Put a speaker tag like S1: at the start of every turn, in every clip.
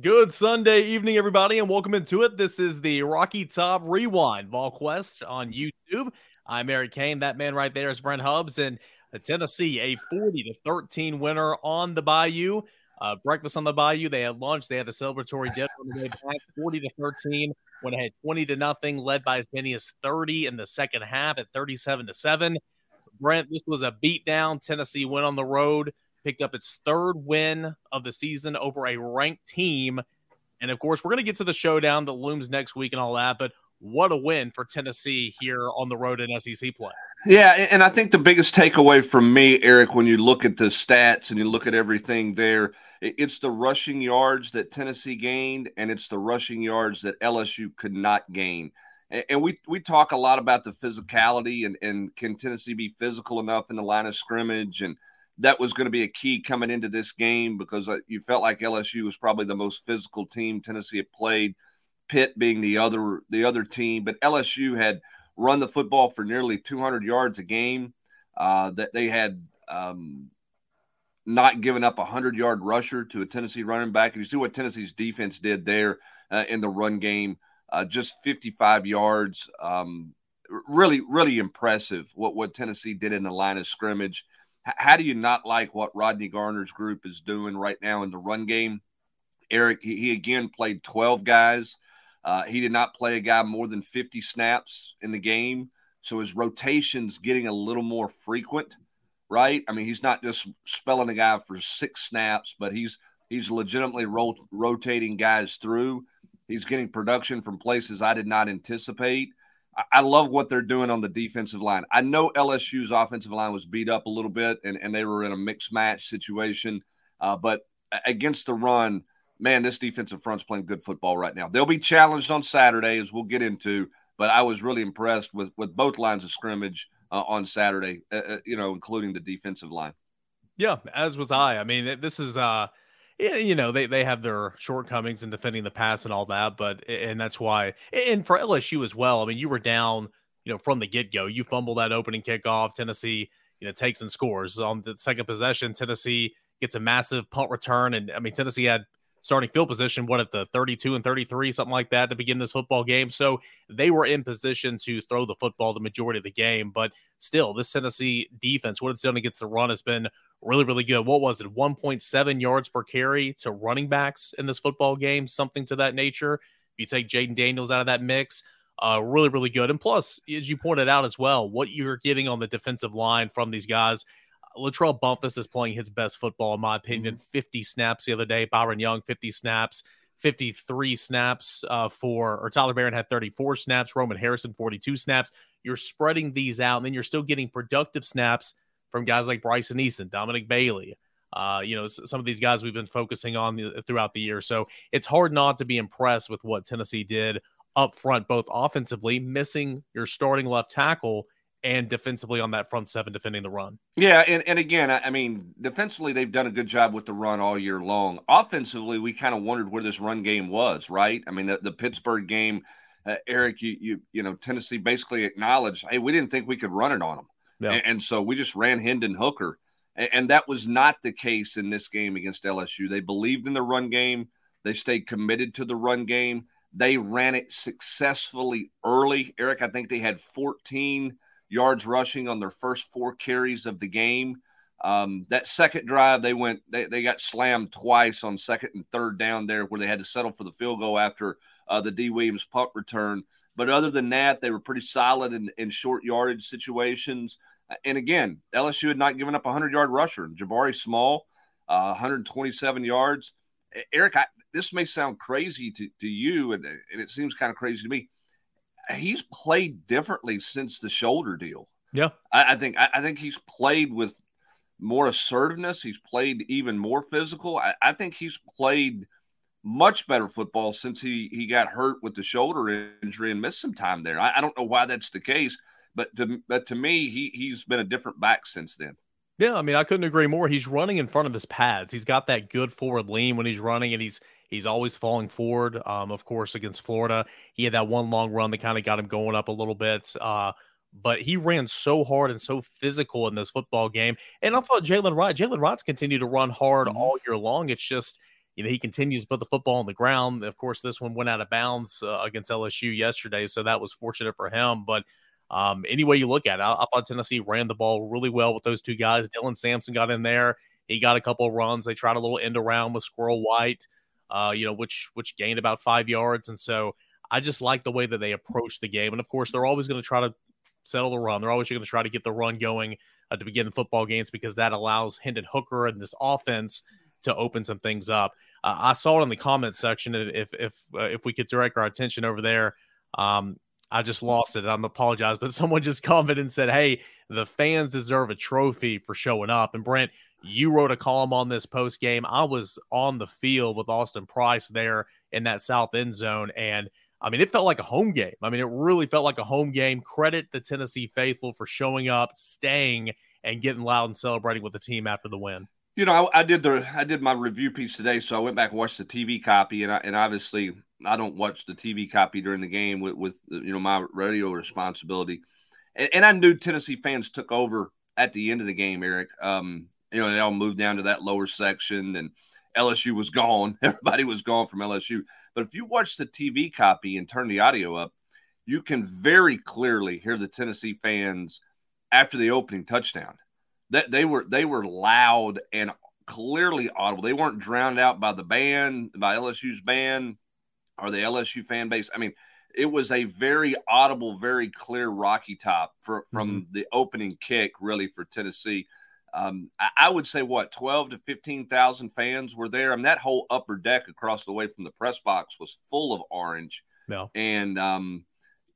S1: Good Sunday evening, everybody, and welcome into it. This is the Rocky Top Rewind VolQuest on YouTube. I'm Eric Kane. That man right there is Brent Hubbs, and Tennessee, a 40 to 13 winner on the Bayou. Uh, breakfast on the Bayou. They had lunch. They had a celebratory dinner on the way back, 40 to 13. When it had 20 to nothing, led by as many as 30 in the second half at 37 to seven. Brent, this was a beatdown. Tennessee went on the road, picked up its third win of the season over a ranked team. And of course, we're going to get to the showdown that looms next week and all that. But what a win for Tennessee here on the road in SEC play.
S2: Yeah, and I think the biggest takeaway from me, Eric, when you look at the stats and you look at everything there, it's the rushing yards that Tennessee gained, and it's the rushing yards that LSU could not gain. And we we talk a lot about the physicality and, and can Tennessee be physical enough in the line of scrimmage, and that was going to be a key coming into this game because uh, you felt like LSU was probably the most physical team Tennessee had played. Pitt being the other the other team, but LSU had run the football for nearly 200 yards a game. Uh, that they had um, not given up a 100 yard rusher to a Tennessee running back. And you see what Tennessee's defense did there uh, in the run game, uh, just 55 yards. Um, really, really impressive what, what Tennessee did in the line of scrimmage. How do you not like what Rodney Garner's group is doing right now in the run game? Eric, he, he again played 12 guys. Uh, he did not play a guy more than 50 snaps in the game. So his rotation's getting a little more frequent, right? I mean, he's not just spelling a guy for six snaps, but he's he's legitimately ro- rotating guys through. He's getting production from places I did not anticipate. I, love what they're doing on the defensive line. I know LSU's offensive line was beat up a little bit, and, and they were in a mixed match situation, uh, but against the run – man, this defensive front's playing good football right now. They'll be challenged on Saturday, as we'll get into. But I was really impressed with with both lines of scrimmage uh, on Saturday. Uh, uh, you know, including the defensive line.
S1: Yeah, as was I. I mean, this is uh you know, they they have their shortcomings in defending the pass and all that, but and that's why and for LSU as well. I mean, you were down, you know, from the get-go. You fumble that opening kickoff, Tennessee, you know, takes and scores. On the second possession, Tennessee gets a massive punt return and I mean, Tennessee had starting field position, what at the 32 and 33, something like that to begin this football game. So they were in position to throw the football the majority of the game. But still, this Tennessee defense, what it's done against the run has been really, really good. What was it? 1.7 yards per carry to running backs in this football game, something to that nature. If you take Jayden Daniels out of that mix, uh, really, really good. And plus, as you pointed out as well, what you're getting on the defensive line from these guys. LaTrell Bumphus is playing his best football, in my opinion.
S2: Mm-hmm.
S1: 50 snaps the other day. Byron Young, 50 snaps. 53 snaps uh, for, or Tyler Baron had 34 snaps. Roman Harrison, 42 snaps. You're spreading these out, and then you're still getting productive snaps from guys like Bryson Eason, Dominic Bailey. Uh, you know, some of these guys we've been focusing on throughout the year. So it's hard not to be impressed with what Tennessee did up front, both offensively, missing your starting left tackle and defensively on that front seven defending the run.
S2: Yeah, and, and again, I I mean, defensively they've done a good job with the run all year long. Offensively, we kind of wondered where this run game was, right? I mean, the, the Pittsburgh game, uh, Eric, you you you know, Tennessee basically acknowledged, hey, we didn't think we could run it on them,
S1: Yeah.
S2: and, and so we just ran Hendon Hooker, and, and that was not the case in this game against LSU. They believed in the run game. They stayed committed to the run game. They ran it successfully early. Eric, I think they had 14 yards rushing on their first four carries of the game. Um, that second drive, they went, they, they got slammed twice on second and third down there where they had to settle for the field goal after uh, the Dee Williams punt return. But other than that, they were pretty solid in, in short yardage situations. And again, LSU had not given up a 100 yard rusher. Jabari Small, uh, 127 yards. Eric, I, this may sound crazy to, to you, and, and it seems kind of crazy to me. He's played differently since the shoulder deal.
S1: Yeah,
S2: I, I think I, I, think he's played with more assertiveness. He's played even more physical. I, I think he's played much better football since he he got hurt with the shoulder injury and missed some time there. I, I don't know why that's the case, but to but to me, he he's been a different back since then.
S1: Yeah, I mean, I couldn't agree more. He's running in front of his pads. He's got that good forward lean when he's running, and he's he's always falling forward. Um, of course, against Florida, he had that one long run that kind of got him going up a little bit. Uh, but he ran so hard and so physical in this football game. And I thought Jaylen Wright, Jaylen Wright's continued to run hard mm-hmm. all year long. It's just you know he continues to put the football on the ground. Of course, this one went out of bounds uh, against LSU yesterday, so that was fortunate for him. But um, any way you look at it, I thought Tennessee ran the ball really well with those two guys. Dylan Sampson got in there. He got a couple of runs. They tried a little end around with Squirrel White, uh, you know, which which gained about five yards. And so I just like the way that they approach the game. And of course, they're always going to try to settle the run. They're always going to try to get the run going uh, to begin the football games because that allows Hendon Hooker and this offense to open some things up. Uh, I saw it in the comments section. If if uh, if we could direct our attention over there, um, I just lost it. I'm apologize, but someone just commented and said, "Hey, the fans deserve a trophy for showing up." And Brent, you wrote a column on this post game. I was on the field with Austin Price there in that south end zone, and I mean, it felt like a home game. I mean, it really felt like a home game. Credit the Tennessee faithful for showing up, staying, and getting loud and celebrating with the team after the win.
S2: You know, I, I, did the I did my review piece today, so I went back and watched the TV copy, and I, and obviously I don't watch the TV copy during the game with with you know my radio responsibility, and, and I knew Tennessee fans took over at the end of the game, Eric. Um, you know, they all moved down to that lower section, and LSU was gone. Everybody was gone from LSU. But if you watch the TV copy and turn the audio up, you can very clearly hear the Tennessee fans after the opening touchdown that they were they were loud and clearly audible. They weren't drowned out by the band, by LSU's band or the LSU fan base. I mean, it was a very audible, very clear Rocky Top for, from mm-hmm. the opening kick, really for Tennessee. Um, I, I, would say what twelve to fifteen thousand fans were there. I mean, that whole upper deck across the way from the press box was full of orange.
S1: No.
S2: And um,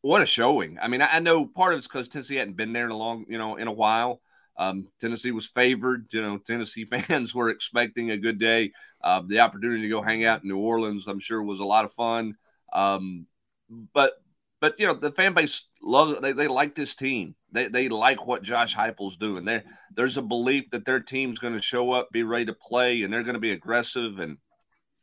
S2: what a showing! I mean, I, I know part of it's because Tennessee hadn't been there in a long, you know, in a while. Um, Tennessee was favored. You know, Tennessee fans were expecting a good day. Uh, the opportunity to go hang out in New Orleans, I'm sure, was a lot of fun. Um, but but you know, the fan base loves they, they like this team. They, they like what Josh Heupel's doing. There there's a belief that their team's going to show up, be ready to play, and they're going to be aggressive and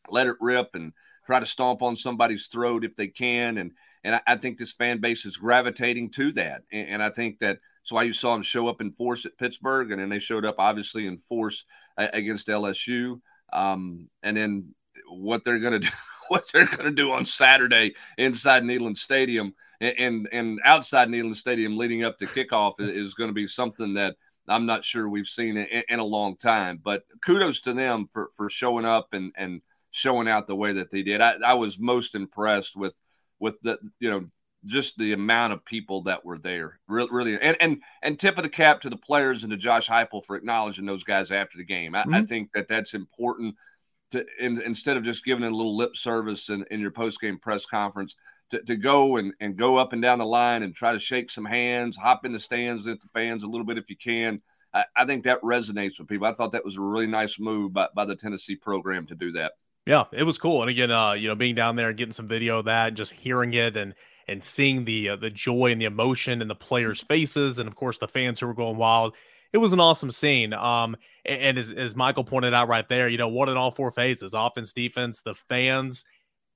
S2: let it rip and try to stomp on somebody's throat if they can. And and I, I think this fan base is gravitating to that. And, and I think that that's why you saw them show up in force at Pittsburgh, and then they showed up obviously in force against LSU. Um, and then what they're going to do, what they're going to do on Saturday inside Neyland Stadium and, and, outside Neyland Stadium leading up to kickoff is, is going to be something that I'm not sure we've seen in, in, a long time. But kudos to them for for showing up and and showing out the way that they did. I, I was most impressed with with the you know just the amount of people that were there. Really, really, and and and tip of the cap to the players and to Josh Heupel for acknowledging those guys after the game. I, mm-hmm. I think that that's important. To in, instead of just giving it a little lip service in, in your post game press conference, to, to go and, and go up and down the line and try to shake some hands, hop in the stands with the fans a little bit if you can. I, I think that resonates with people. I thought that was a really nice move by, by the Tennessee program to do that.
S1: Yeah, it was cool. And again, uh, you know, being down there and getting some video of that, and just hearing it and and seeing the uh, the joy and the emotion in the players' faces, and of course the fans who were going wild. It was an awesome scene. Um, and, and as, as Michael pointed out right there, you know, what in all four phases: offense, defense, the fans,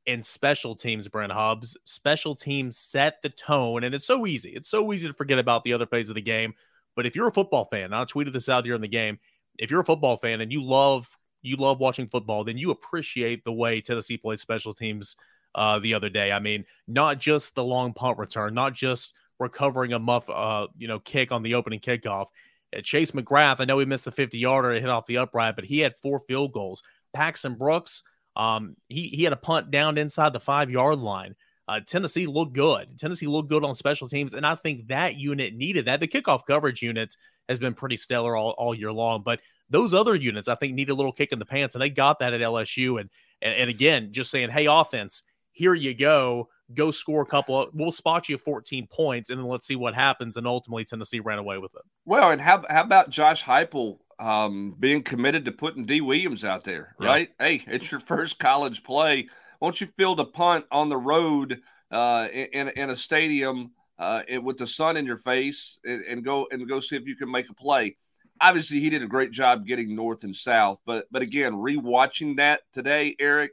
S1: and special teams. Brent Hubbs, special teams set the tone, and it's so easy. It's so easy to forget about the other phase of the game. But if you're a football fan, I tweeted this out during the game. If you're a football fan and you love you love watching football, then you appreciate the way Tennessee plays special teams uh, the other day. I mean, not just the long punt return, not just recovering a muff, uh, you know, kick on the opening kickoff. Uh, Chase McGrath, I know he missed the 50 yarder, hit off the upright, but he had four field goals. Paxton Brooks, um, he he had a punt down inside the five yard line. uh, Tennessee looked good. Tennessee looked good on special teams, and I think that unit needed that. The kickoff coverage unit has been pretty stellar all, all year long, but those other units I think need a little kick in the pants, and they got that at LSU. And and, and again, just saying, hey, offense, here you go, go score a couple. We'll spot you 14 points, and then let's see what happens. And ultimately, Tennessee ran away with it.
S2: Well, and how how about Josh Heupel um, being committed to putting Dee Williams out there, right? Yeah. Hey, it's your first college play won't you field a punt on the road uh, in, in a stadium uh, with the sun in your face and, and, go and go see if you can make a play? Obviously, he did a great job getting north and south, but but again, rewatching that today, Eric,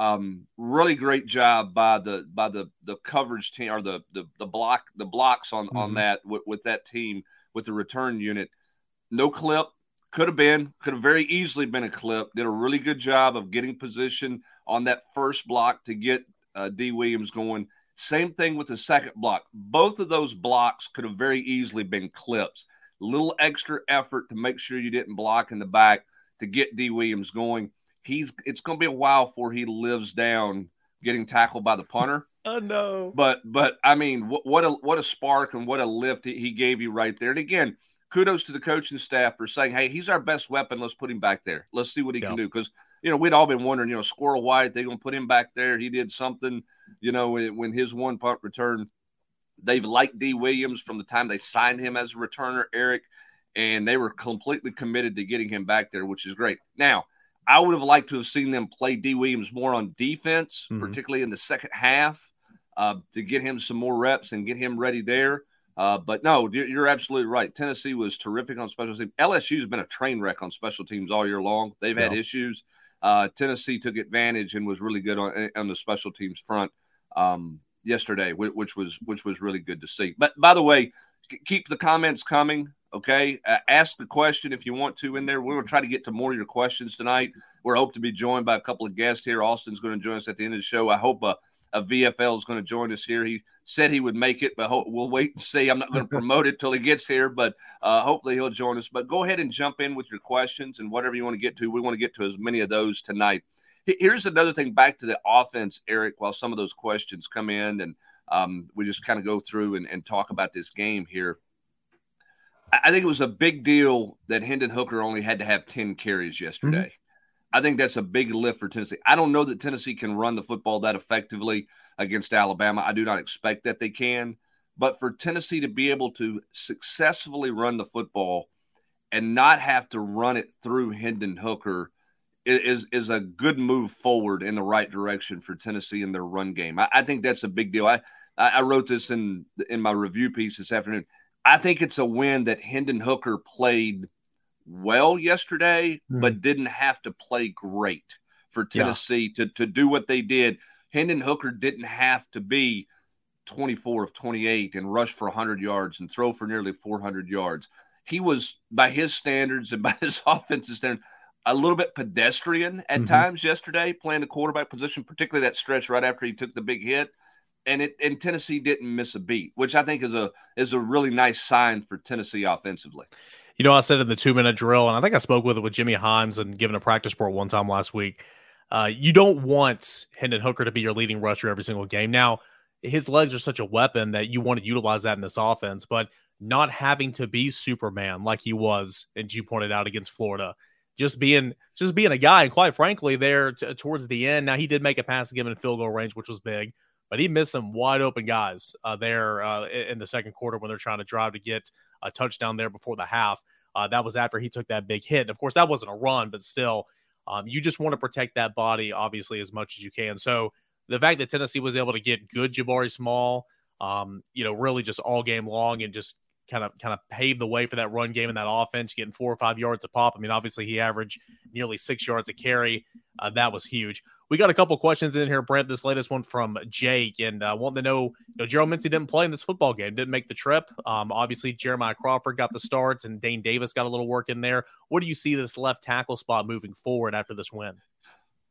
S2: um, really great job by the by the the coverage team or the the, the block the blocks on mm-hmm. on that with, with that team with the return unit. No clip, could have been, could have very easily been a clip. Did a really good job of getting position on that first block to get uh, Dee Williams going. Same thing with the second block. Both of those blocks could have very easily been clips. Little extra effort to make sure you didn't block in the back to get Dee Williams going. He's it's going to be a while before he lives down getting tackled by the punter.
S1: oh no!
S2: But but I mean, what, what a what a spark and what a lift he, he gave you right there. And again, kudos to the coaching staff for saying, "Hey, he's our best weapon. Let's put him back there. Let's see what he can do." Because you know we'd all been wondering, you know, Squirrel White, they're gonna put him back there. He did something, you know, when his one punt return. They've liked Dee Williams from the time they signed him as a returner, Eric, and they were completely committed to getting him back there, which is great. Now, I would have liked to have seen them play Dee Williams more on defense, mm-hmm. particularly in the second half, uh, to get him some more reps and get him ready there. Uh, but no, you're absolutely right. Tennessee was terrific on special teams. LSU's been a train wreck on special teams all year long. They've had issues. Uh, Tennessee took advantage and was really good on, on the special teams front um, yesterday, which was which was really good to see. But by the way, keep the comments coming. Okay, uh, ask the question if you want to in there. To try to get to more of your questions tonight. We're hope to be joined by a couple of guests here. Austin's going to join us at the end of the show. I hope uh, a VFL is going to join us here. He said he would make it, but we'll wait and see. I'm not going to promote it till he gets here, but uh, hopefully he'll join us. But go ahead and jump in with your questions and whatever you want to get to. We want to get to as many of those tonight. Here's another thing back to the offense, Eric, while some of those questions come in and um, we just kind of go through and, and talk about this game here. I think it was a big deal that Hendon Hooker only had to have 10 carries yesterday. Mm-hmm. I think that's a big lift for Tennessee. I don't know that Tennessee can run the football that effectively against Alabama. I do not expect that they can. But for Tennessee to be able to successfully run the football and not have to run it through Hendon Hooker is is a good move forward in the right direction for Tennessee in their run game. I, I think that's a big deal. I I wrote this in in my review piece this afternoon. I think it's a win that Hendon Hooker played – well yesterday, mm-hmm. but didn't have to play great for Tennessee yeah. to, to do what they did. Hendon Hooker didn't have to be 24 of 28 and rush for 100 yards and throw for nearly 400 yards. He was, by his standards and by his offensive standards, a little bit pedestrian at mm-hmm. times yesterday, playing the quarterback position, particularly that stretch right after he took the big hit. And it and Tennessee didn't miss a beat, which I think is a is a really nice sign for Tennessee offensively.
S1: You know, I said in the two minute drill, and I think I spoke with it with Jimmy Hyams and given a practice report one time last week. Uh, you don't want Hendon Hooker to be your leading rusher every single game. Now, his legs are such a weapon that you want to utilize that in this offense, but not having to be Superman like he was, and you pointed out against Florida, just being just being a guy. And quite frankly, there t- towards the end, now he did make a pass to give him in field goal range, which was big, but he missed some wide open guys uh, there uh, in the second quarter when they're trying to drive to get a touchdown there before the half. Uh, that was after he took that big hit. And of course, that wasn't a run, but still, um, you just want to protect that body, obviously, as much as you can. So the fact that Tennessee was able to get good Jabari Small, um, you know, really just all game long and just kind of kind of pave the way for that run game and that offense, getting four or five yards a pop. I mean, obviously he averaged nearly six yards a carry. Uh, that was huge. We got a couple questions in here, Brent. This latest one from Jake, and uh, wanting to know, you know, Gerald Mincy didn't play in this football game, didn't make the trip. Um, obviously, Jeremiah Crawford got the starts, and Dane Davis got a little work in there. What do you see this left tackle spot moving forward after this win?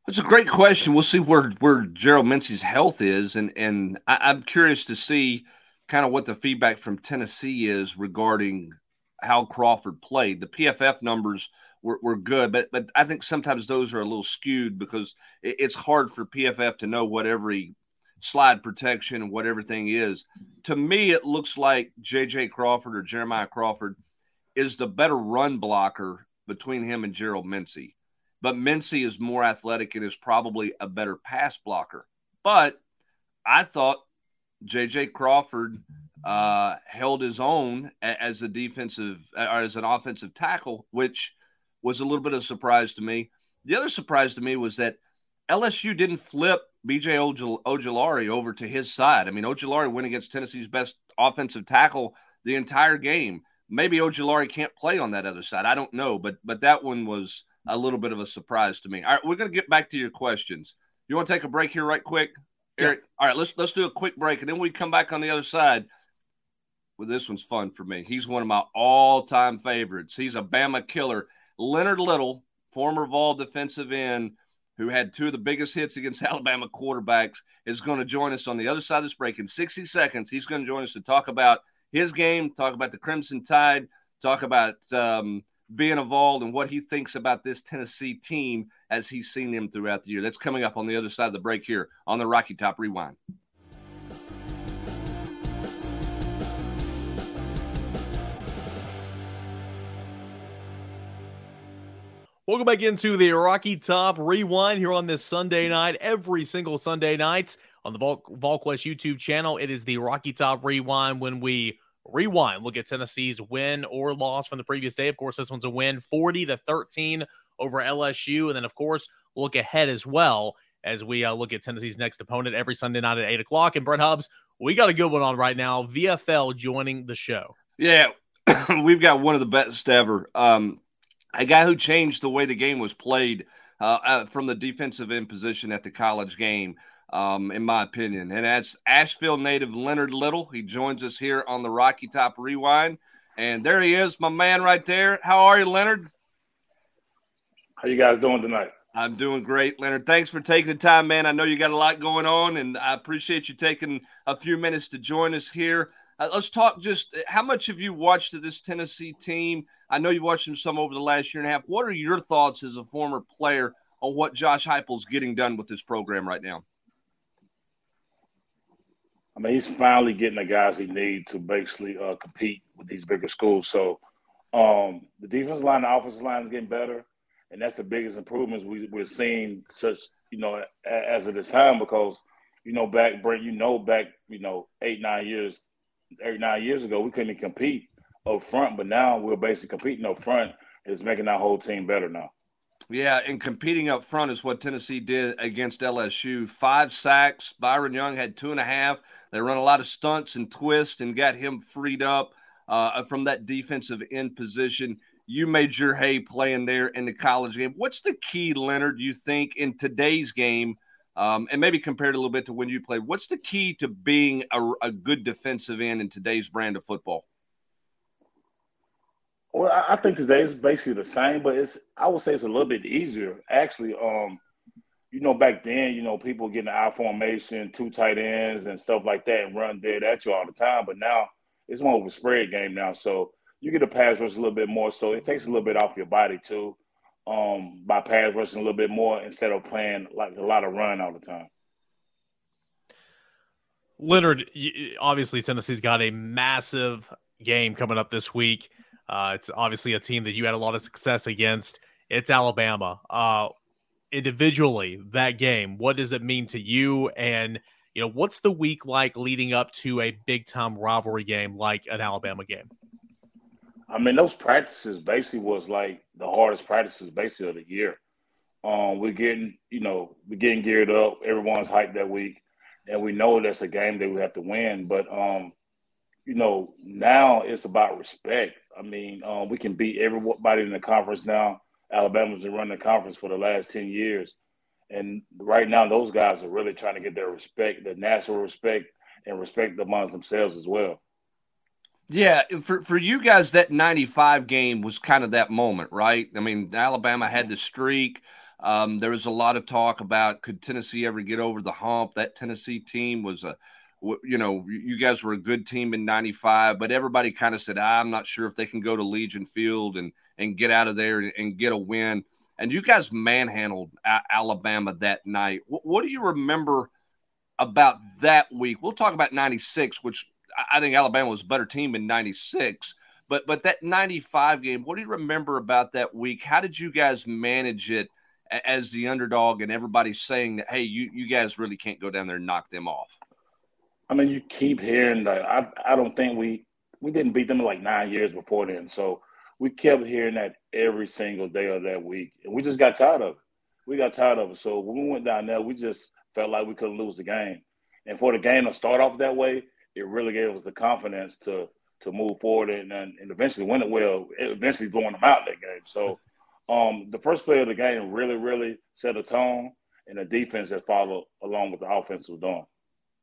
S2: That's a great question. We'll see where where Gerald Mincy's health is, and and I, I'm curious to see kind of what the feedback from Tennessee is regarding how Crawford played. The PFF numbers were, were good, but but I think sometimes those are a little skewed because it, it's hard for PFF to know what every slide protection and what everything is. To me, it looks like J.J. Crawford or Jeremiah Crawford is the better run blocker between him and Gerald Mincy. But Mincy is more athletic and is probably a better pass blocker. But I thought J.J. Crawford uh, held his own as a defensive or as an offensive tackle, which was a little bit of a surprise to me. The other surprise to me was that LSU didn't flip BJ Ojulari over to his side. I mean, Ojulari went against Tennessee's best offensive tackle the entire game. Maybe Ojulari can't play on that other side. I don't know, but but that one was a little bit of a surprise to me. All right, we're going to get back to your questions. You want to take a break here, right quick, Eric? Yeah. All right, let's let's do a quick break, and then we come back on the other side. Well, this one's fun for me. He's one of my all-time favorites. He's a Bama killer. Leonard Little, former Vol defensive end, who had two of the biggest hits against Alabama quarterbacks, is going to join us on the other side of this break in 60 seconds. He's going to join us to talk about his game, talk about the Crimson Tide, talk about um, being involved and what he thinks about this Tennessee team as he's seen them throughout the year. That's coming up on the other side of the break here on the Rocky Top Rewind.
S1: Welcome back into the Rocky Top Rewind here on this Sunday night. Every single Sunday night on the Vol- VolQuest YouTube channel, it is the Rocky Top Rewind when we rewind, look at Tennessee's win or loss from the previous day. Of course, this one's a win 40 to 13 over LSU. And then, of course, look ahead as well as we uh, look at Tennessee's next opponent every Sunday night at 8 o'clock. And Brent Hubbs, we got a good one on right now. VFL joining the show.
S2: Yeah, we've got one of the best ever. Um, a guy who changed the way the game was played uh, uh, from the defensive end position at the college game um, in my opinion. And that's Asheville native Leonard Little. He joins us here on the Rocky Top Rewind. And there he is, my man right there. How are you, Leonard?
S3: How you guys doing tonight?
S2: I'm doing great, Leonard. Thanks for taking the time, man. I know you got a lot going on, and I appreciate you taking a few minutes to join us here. Uh, let's talk just how much have you watched of this Tennessee team? I know you've watched them some over the last year and a half. What are your thoughts as a former player on what Josh Heupel's getting done with this program right now?
S3: I mean, he's finally getting the guys he needs to basically uh, compete with these bigger schools. So um, the defensive line, the offensive line is getting better, and that's the biggest improvements we, we're seeing. Such you know as of this time because you know back Brent, you know back you know eight nine years, eight nine years ago we couldn't compete up front, but now we're basically competing up front. It's making our whole team better now.
S2: Yeah, and competing up front is what Tennessee did against LSU. Five sacks. Byron Young had two and a half. They run a lot of stunts and twists and got him freed up uh, from that defensive end position. You made your hay playing there in the college game. What's the key, Leonard, you think, in today's game? Um, and maybe compared a little bit to when you played, what's the key to being a, a good defensive end in today's brand of football?
S3: Well, I think today is basically the same, but it's I would say it's a little bit easier actually. Um, you know, back then, you know, people getting the I formation, two tight ends and stuff like that, and run dead at you all the time. But now it's more of a spread game now, so you get a pass rush a little bit more. So it takes a little bit off your body too, um, by pass rushing a little bit more instead of playing like a lot of run all the time.
S1: Leonard, obviously Tennessee's got a massive game coming up this week. Uh, it's obviously a team that you had a lot of success against. It's Alabama. Uh, individually, that game, what does it mean to you? And you know, what's the week like leading up to a big time rivalry game like an Alabama game?
S3: I mean, those practices basically was like the hardest practices basically of the year. Um, we're getting, you know, we're getting geared up. Everyone's hyped that week, and we know that's a game that we have to win. But um, you know, now it's about respect. I mean, um, we can beat everybody in the conference now. Alabama's been running the conference for the last 10 years. And right now, those guys are really trying to get their respect, the national respect, and respect amongst themselves as well.
S2: Yeah, for, for you guys, that 95 game was kind of that moment, right? I mean, Alabama had the streak. Um, there was a lot of talk about could Tennessee ever get over the hump? That Tennessee team was a – you know, you guys were a good team in 95, but everybody kind of said, ah, I'm not sure if they can go to Legion Field and, and get out of there and, and get a win. And you guys manhandled Alabama that night. What, what do you remember about that week? We'll talk about 96, which I think Alabama was a better team in 96. But but that 95 game, what do you remember about that week? How did you guys manage it as the underdog and everybody's saying that hey, you you guys really can't go down there and knock them off?
S3: I mean, you keep hearing that. I I don't think we we didn't beat them in like nine years before then. So we kept hearing that every single day of that week, and we just got tired of it. We got tired of it. So when we went down there, we just felt like we couldn't lose the game. And for the game to start off that way, it really gave us the confidence to to move forward and and, and eventually win it well. Eventually blowing them out that game. So um, the first play of the game really, really set a tone, and the defense that followed along with the offense was doing.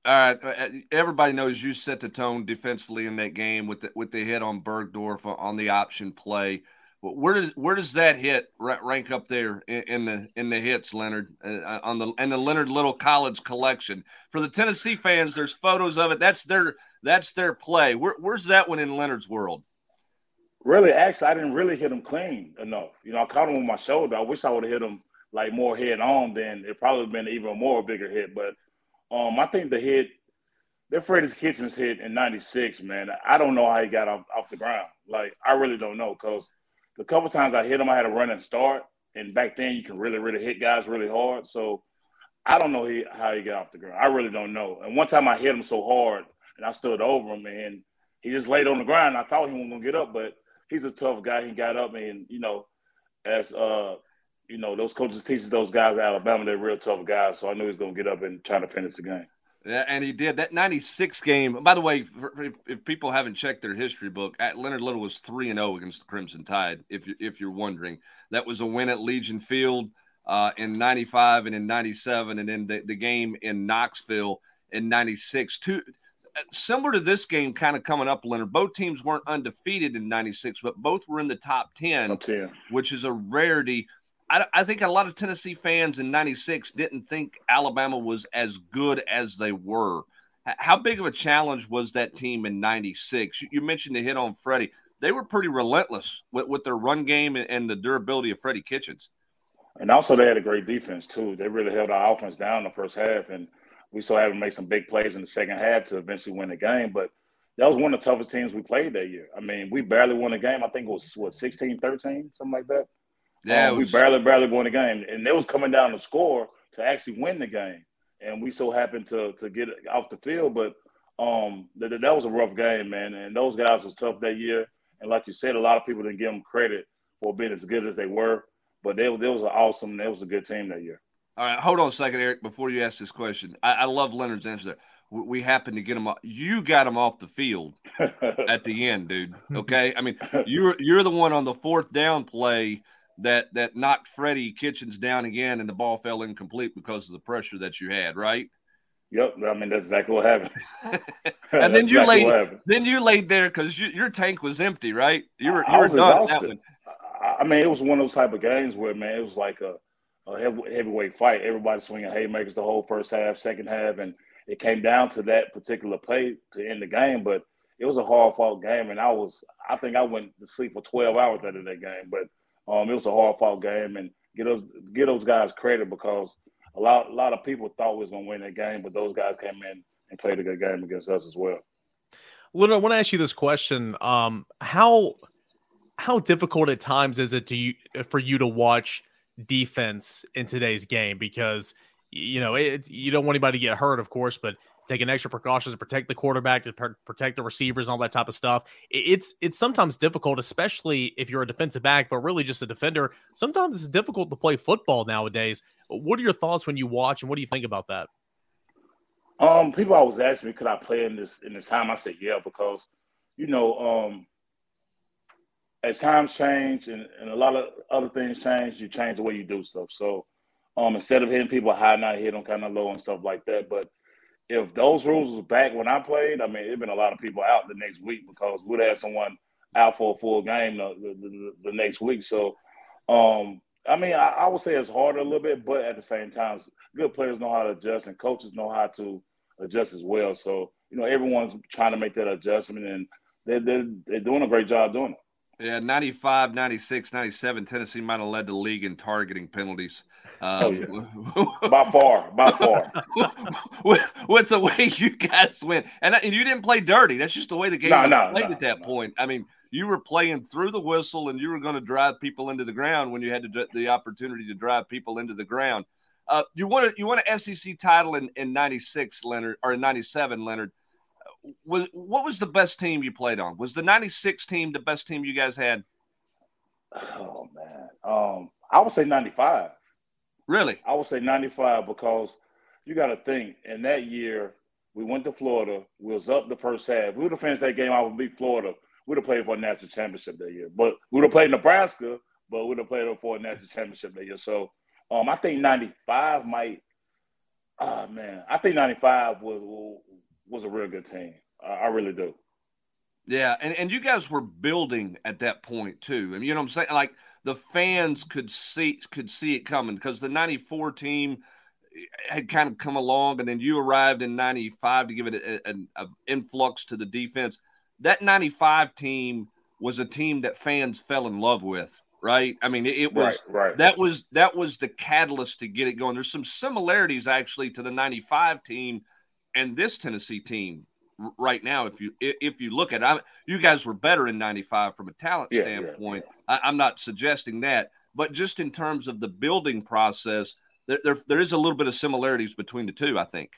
S2: All right, uh, everybody knows you set the tone defensively in that game with the, with the hit on Burgdorf on the option play. Where does where does that hit rank up there in, the in the hits, Leonard, uh, on the and the Leonard Little College collection? For the Tennessee fans, there's photos of it. That's their that's their play. Where, where's that one in Leonard's world?
S3: Really, actually, I didn't really hit him clean enough. You know, I caught him with my shoulder. I wish I would have hit him like more head on. Then it probably been even more bigger hit. But um, I think the hit, that Freddie's Kitchens hit in '96, man. I don't know how he got off, off the ground. Like I really don't know because the couple times I hit him, I had a running start, and back then you can really, really hit guys really hard. So I don't know he, how he got off the ground. I really don't know. And one time I hit him so hard, and I stood over him, and he just laid on the ground. I thought he wasn't gonna get up, but he's a tough guy. He got up, and you know, as uh, you know, those coaches teach those guys at Alabama, they're real tough guys. So I knew he was going to get up and try to finish the game.
S2: Yeah, and he did that 96 game. By the way, if, if people haven't checked their history book, at Leonard Little was 3 and 0 against the Crimson Tide, if, you, if you're wondering. That was a win at Legion Field uh, in 95 and in 97, and then the, the game in Knoxville in 96. Two, uh, similar to this game kind of coming up, Leonard, both teams weren't undefeated in 96, but both were in the top 10,
S3: top 10.
S2: which is a rarity. I, I think a lot of Tennessee fans in '96 didn't think Alabama was as good as they were. How big of a challenge was that team in '96? You mentioned the hit on Freddie. They were pretty relentless with, with their run game and the durability of Freddie Kitchens.
S3: And also, they had a great defense too. They really held our offense down the first half, and we still had to make some big plays in the second half to eventually win the game. But that was one of the toughest teams we played that year. I mean, we barely won the game. I think it was what 16, 13, something like that. Yeah, um, was... we barely, barely won the game, and it was coming down to score to actually win the game, and we so happened to to get off the field. But um, that, that was a rough game, man, and those guys was tough that year. And like you said, a lot of people didn't give them credit for being as good as they were, but they, they was an awesome, they was a good team that year.
S2: All right, hold on a second, Eric. Before you ask this question, I, I love Leonard's answer there. We, we happened to get him. Off, you got him off the field at the end, dude. Okay, I mean, you're you're the one on the fourth down play that that knocked Freddie Kitchens down again, and the ball fell incomplete because of the pressure that you had, right?
S3: Yep, I mean that's exactly what happened.
S2: and then you exactly laid, then you laid there because you, your tank was empty, right? You were you were done that one.
S3: I mean, it was one of those type of games where man, it was like a, a heavy, heavyweight fight. Everybody swinging haymakers the whole first half, second half, and it came down to that particular play to end the game. But it was a hard fought game, and I was I think I went to sleep for twelve hours out of that game. But um, it was a hard fought game, and get those get those guys credit because a lot a lot of people thought we was gonna win that game, but those guys came in and played a good game against us as well.
S1: Lynn, I want to ask you this question: um, How how difficult at times is it to you for you to watch defense in today's game? Because you know it, you don't want anybody to get hurt, of course, but taking extra precautions to protect the quarterback, to pr- protect the receivers, and all that type of stuff. It's it's sometimes difficult, especially if you're a defensive back, but really just a defender. Sometimes it's difficult to play football nowadays. What are your thoughts when you watch, and what do you think about that?
S3: Um, people always ask me, could I play in this in this time? I said, yeah, because you know, um, as times change and, and a lot of other things change, you change the way you do stuff. So, um, instead of hitting people high, not hit them kind of low and stuff like that, but if those rules was back when I played, I mean, it'd been a lot of people out the next week because we'd have someone out for a full game the, the, the, the next week. So, um, I mean, I, I, would say it's harder a little bit, but at the same time, good players know how to adjust and coaches know how to adjust as well. So, you know, everyone's trying to make that adjustment and they're, they're, they're doing a great job doing it.
S2: Yeah, 95, 96, 97, Tennessee might have led the league in targeting penalties. Um,
S3: oh, yeah. by far, by far.
S2: What's the way you guys win? And, and you didn't play dirty. That's just the way the game was played at that point. I mean, you were playing through the whistle and you were going to drive people into the ground when you had to, the opportunity to drive people into the ground. Uh, you won a, you won an SEC title in, in 96, Leonard, or in 97, Leonard was what was the best team you played on? Was the '96 team the best team you guys had?
S3: Oh man, um, I would say '95.
S2: Really?
S3: I would say '95 because you got to think in that year we went to Florida. We was up the first half. We would have finished that game. I would beat Florida. We'd have played for a national championship that year. But we would have played Nebraska. But we'd have played for a national championship that year. So um, I think '95 might. Oh man, I think '95 was was a real good team. I, I really do.
S2: Yeah, and, and you guys were building at that point too. I mean, you know what I'm saying? Like the fans could see could see it coming because the 94 team eh, had kind of come along and then you arrived in 95 to give it an influx to the defense. That 95 team was a team that fans fell in love with, right? I mean, it, it was
S3: right, right.
S2: that was that was the catalyst to get it going. There's some similarities actually to the 95 team and this Tennessee team right now, if you if you look at it, you guys were better in '95 from a talent yeah, standpoint. Yeah, yeah. I, am not suggesting that, but just in terms of the building process, there, there, there is a little bit of similarities between the two. I think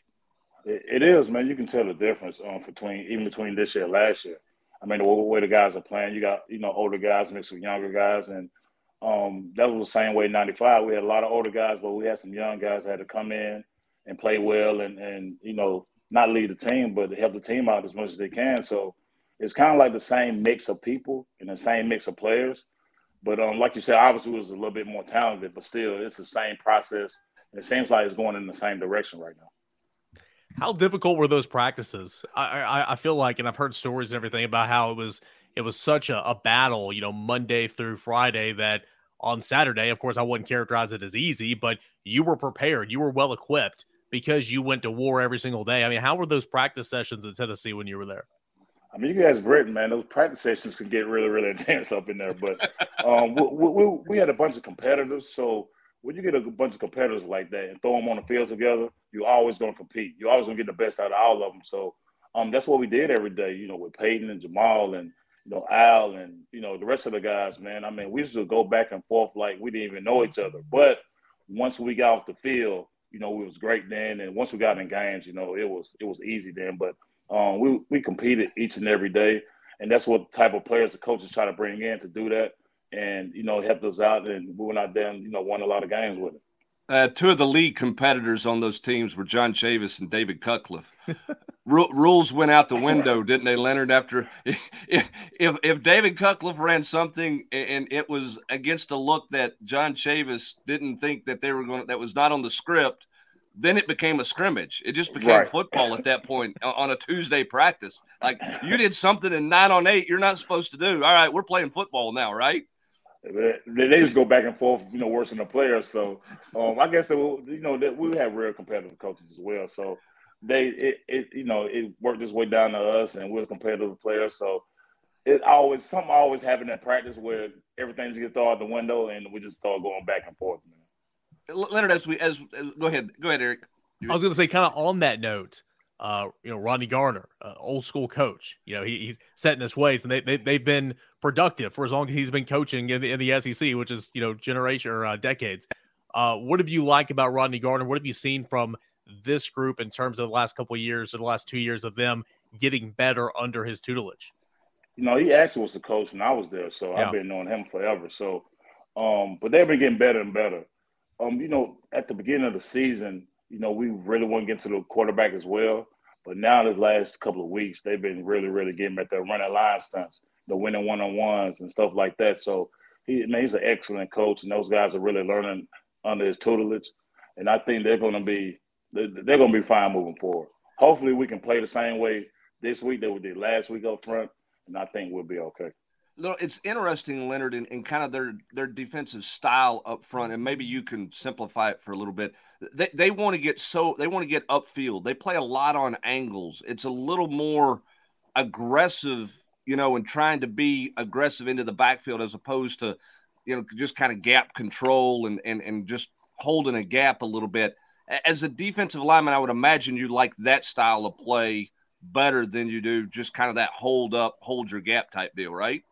S3: it, it is, man. You can tell the difference um, between even between this year and last year. I mean, the way the guys are playing, you got you know older guys mixed with younger guys, and um, that was the same way in '95. We had a lot of older guys, but we had some young guys that had to come in and play well and and you know not lead the team, but help the team out as much as they can. So it's kind of like the same mix of people and the same mix of players. But um, like you said, obviously was a little bit more talented, but still it's the same process. It seems like it's going in the same direction right now.
S1: How difficult were those practices? I, I, I feel like, and I've heard stories and everything about how it was it was such a, a battle, you know, Monday through Friday that on Saturday, of course, I wouldn't characterize it as easy, but you were prepared, you were well equipped because you went to war every single day. I mean, how were those practice sessions in Tennessee when you were there?
S3: I mean, you guys, Britain, man, those practice sessions could get really, really intense up in there. But um, we, we, we, had a bunch of competitors. So when you get a bunch of competitors like that and throw them on the field together, you're always going to compete. You're always going to get the best out of all of them. So um, that's what we did every day, you know, with Peyton and Jamal and, you know, Al and, you know, the rest of the guys, man. I mean, we used to go back and forth like we didn't even know each other. But once we got off the field, you know, it was great then. And once we got in games, you know, it was it was easy then. But um, we we competed each and every day, and that's what type of players the coaches try to bring in to do that, and you know, helped us out. And we went out there and you know won a lot of games with it.
S2: Uh, two of the league competitors on those teams were John Chavis and David Cutcliffe. Rules went out the window, didn't they, Leonard? After if, if, if David Cutcliffe ran something and it was against a look that John Chavis didn't think that they were going that was not on the script, then it became a scrimmage. It just became right. football at that point on a Tuesday practice. Like you did something in nine on eight, you're not supposed to do. All right, we're playing football now, right?
S3: They just go back and forth, you know, worse than the players. So um, I guess they will, you know, that we have real competitive coaches as well. So they, it, it, you know, it worked its way down to us, and we're competitive players. So it always something always happened in practice where everything just gets thrown out the window, and we just start going back and forth.
S2: Man. Leonard, as we as, as go ahead, go ahead, Eric.
S1: I was going to say, kind of on that note, uh, you know, Rodney Garner, uh, old school coach. You know, he, he's set in his ways, and they, they they've been productive for as long as he's been coaching in the, in the SEC, which is you know generation or uh, decades. Uh, what have you liked about Rodney Garner? What have you seen from this group in terms of the last couple of years or the last two years of them getting better under his tutelage?
S3: You know, he actually was the coach when I was there, so yeah. I've been knowing him forever. So, um, but they've been getting better and better. Um, you know, at the beginning of the season, you know, we really want to get to the quarterback as well. But now the last couple of weeks, they've been really, really getting at their running line stunts, the winning one on ones and stuff like that. So he, he's an excellent coach, and those guys are really learning under his tutelage. And I think they're going to be they're going to be fine moving forward. Hopefully, we can play the same way this week that we did last week up front, and I think we'll be okay
S2: it's interesting, Leonard, in, in, kind of their their defensive style up front, and maybe you can simplify it for a little bit. They they want to get so they want to get upfield. They play a lot on angles. It's a little more aggressive, you know, and trying to be aggressive into the backfield as opposed to, you know, just kind of gap control and and and just holding a gap a little bit. As a defensive lineman, I would imagine you like that style of play better than you do just kind of that hold up, hold your gap type deal, right?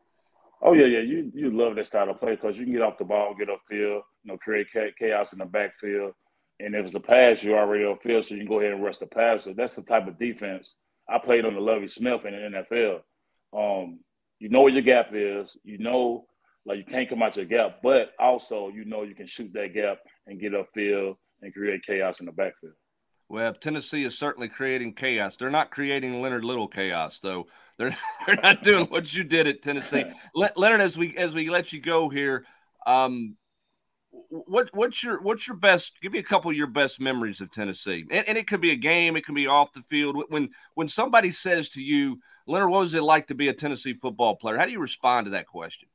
S3: Oh yeah, yeah. You you love that style of play because you can get off the ball, get upfield, you know, create chaos in the backfield, and if it's a pass, you're already upfield, so you can go ahead and rush the passer. That's the type of defense I played on the Lovie Smith in the NFL. Um, you know where your gap is. You know, like you can't come out your gap, but also you know you can shoot that gap and get upfield and create chaos in the backfield.
S2: Well, Tennessee is certainly creating chaos. They're not creating Leonard Little chaos, though. They're they're not doing what you did at Tennessee. Le- Leonard, as we as we let you go here, um, what what's your what's your best? Give me a couple of your best memories of Tennessee, and, and it could be a game, it can be off the field. When when somebody says to you, Leonard, what was it like to be a Tennessee football player? How do you respond to that question?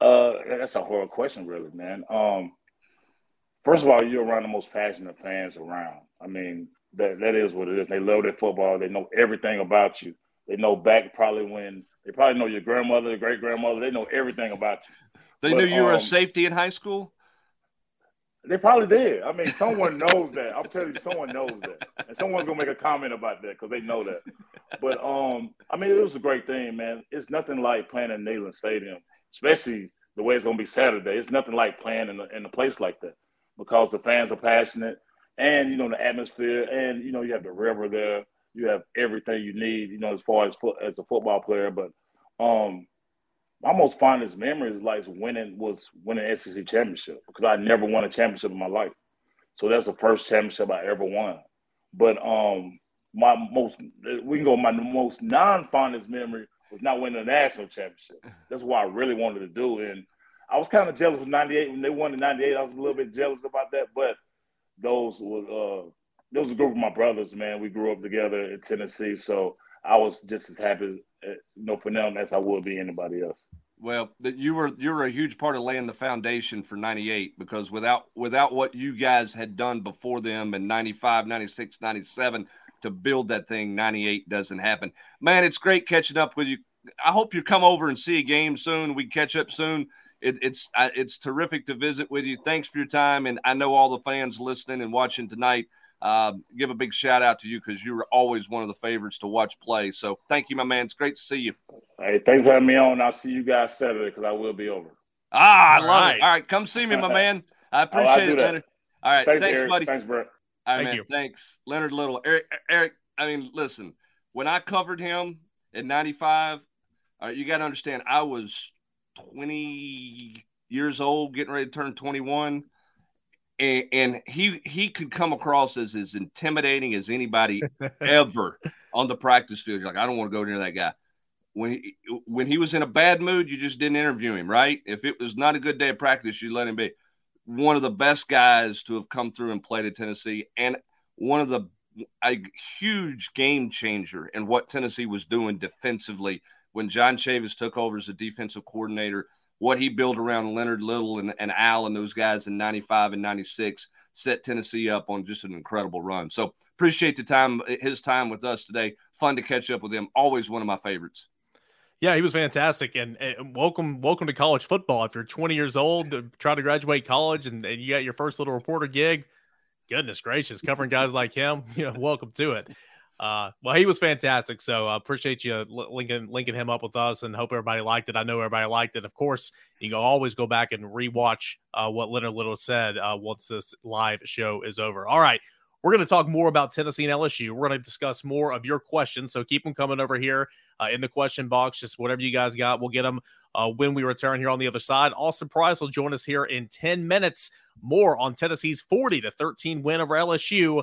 S3: Uh, that's a horrible question, really, man. Um, first of all, you're around the most passionate fans around. I mean, that that is what it is. They love their football. They know everything about you. They know back probably when they probably know your grandmother, your great grandmother. They know everything about you.
S2: They but, knew you were a um, safety in high school.
S3: They probably did. I mean, someone knows that. I'm telling you, someone knows that, and someone's gonna make a comment about that because they know that. But um, I mean, it was a great thing, man. It's nothing like playing in Neyland Stadium, especially the way it's gonna be Saturday. It's nothing like playing in a, in a place like that because the fans are passionate, and you know the atmosphere, and you know you have the river there. You have everything you need, you know, as far as as a football player. But um, my most fondest memory is like winning was winning SEC championship because I never won a championship in my life. So that's the first championship I ever won. But um, my most we can go my most non fondest memory was not winning a national championship. That's what I really wanted to do, and I was kind of jealous with '98 when they won in '98. I was a little bit jealous about that, but those was uh, those was a group of my brothers, man. We grew up together in Tennessee, so I was just as happy, uh, you know, for them as I would be anybody else.
S2: Well, you were you were a huge part of laying the foundation for 98 because without without what you guys had done before them in 95, 96, 97 to build that thing, 98 doesn't happen. Man, it's great catching up with you. I hope you come over and see a game soon. We catch up soon. It, it's it's terrific to visit with you. Thanks for your time, and I know all the fans listening and watching tonight uh, give a big shout out to you because you were always one of the favorites to watch play. So thank you, my man. It's great to see you.
S3: Hey, thanks for having me on. I'll see you guys Saturday because I will be over.
S2: Ah, I love right. it. All right, come see me, my man. I appreciate it, Leonard. All right,
S3: thanks,
S2: thanks
S3: Eric.
S2: buddy.
S3: Thanks, Brett.
S2: All right, Thank man. You. Thanks, Leonard Little. Eric, Eric. I mean, listen. When I covered him in '95, all right, you got to understand. I was 20 years old, getting ready to turn 21 and, and he he could come across as as intimidating as anybody ever on the practice field. You're like, I don't want to go near that guy. When he, when he was in a bad mood, you just didn't interview him, right? If it was not a good day of practice, you let him be. One of the best guys to have come through and played at Tennessee, and one of the a huge game changer in what Tennessee was doing defensively when John Chavis took over as a defensive coordinator what he built around Leonard Little and, and Al and those guys in 95 and 96 set Tennessee up on just an incredible run. So appreciate the time, his time with us today. Fun to catch up with him. Always one of my favorites.
S1: Yeah, he was fantastic, and, and, welcome, welcome to college football. If you're 20 years old, uh, trying to graduate college, and, and you got your first little reporter gig, goodness gracious, covering guys like him, you know, welcome to it. Uh, well, he was fantastic. So I uh, appreciate you linking linking him up with us, and hope everybody liked it. I know everybody liked it. Of course, you can always go back and rewatch uh, what Leonard Little said uh, once this live show is over. All right. We're going to talk more about Tennessee and LSU. We're going to discuss more of your questions. So keep them coming over here uh, in the question box. Just whatever you guys got, we'll get them uh, when we return here on the other side. Austin Price will join us here in 10 minutes. More on Tennessee's 40 to 13 win over LSU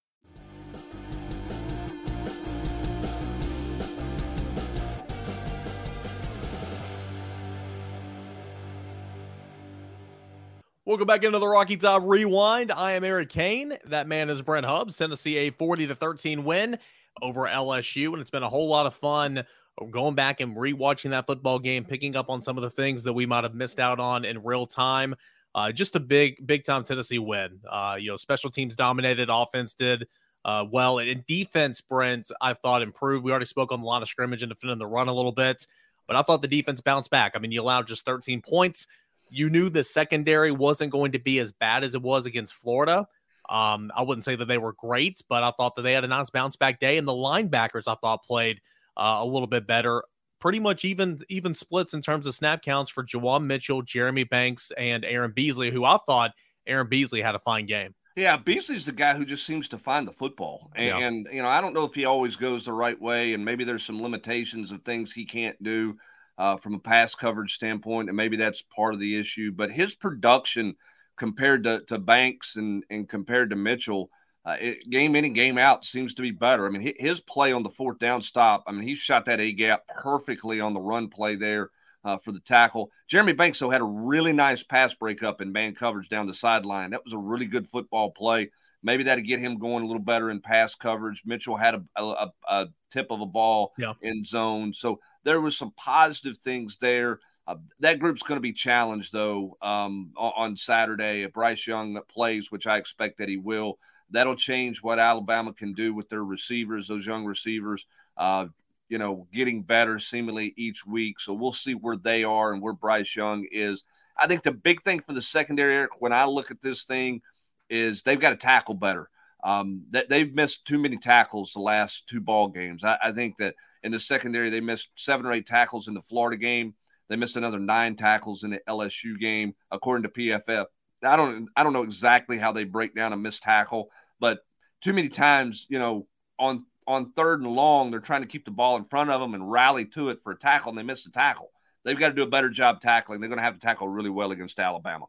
S1: Welcome back into the Rocky Top Rewind. I am Eric Kane. That man is Brent Hubbs. Tennessee a 40 to 13 win over LSU, and it's been a whole lot of fun going back and rewatching that football game, picking up on some of the things that we might have missed out on in real time. Uh, just a big, big time Tennessee win. Uh, you know, special teams dominated, offense did uh, well, and in defense, Brent, I thought improved. We already spoke on the line of scrimmage and defending the run a little bit, but I thought the defense bounced back. I mean, you allowed just 13 points you knew the secondary wasn't going to be as bad as it was against Florida. Um, I wouldn't say that they were great, but I thought that they had a nice bounce back day, and the linebackers I thought played uh, a little bit better. Pretty much even even splits in terms of snap counts for Juwan Mitchell, Jeremy Banks, and Aaron Beasley, who I thought Aaron Beasley had a fine game.
S2: Yeah, Beasley's the guy who just seems to find the football. And, yeah. and, you know, I don't know if he always goes the right way, and maybe there's some limitations of things he can't do uh, from a pass coverage standpoint, and maybe that's part of the issue. But his production compared to, to Banks and, and compared to Mitchell, uh, it, game in and game out seems to be better. I mean, his play on the fourth down stop, I mean, he shot that A gap perfectly on the run play there uh, for the tackle. Jeremy Banks, though, had a really nice pass breakup in man coverage down the sideline. That was a really good football play. Maybe that'd get him going a little better in pass coverage. Mitchell had a, a, a tip of a ball yeah. in zone. So there was some positive things there. Uh, that group's going to be challenged though um, on Saturday. If Bryce Young plays, which I expect that he will, that'll change what Alabama can do with their receivers, those young receivers. Uh, you know, getting better seemingly each week. So we'll see where they are and where Bryce Young is. I think the big thing for the secondary, Eric, when I look at this thing, is they've got to tackle better. Um, that they've missed too many tackles the last two ball games. I, I think that in the secondary. They missed seven or eight tackles in the Florida game. They missed another nine tackles in the LSU game, according to PFF. I don't I don't know exactly how they break down a missed tackle, but too many times, you know, on on third and long, they're trying to keep the ball in front of them and rally to it for a tackle, and they miss the tackle. They've got to do a better job tackling. They're going to have to tackle really well against Alabama.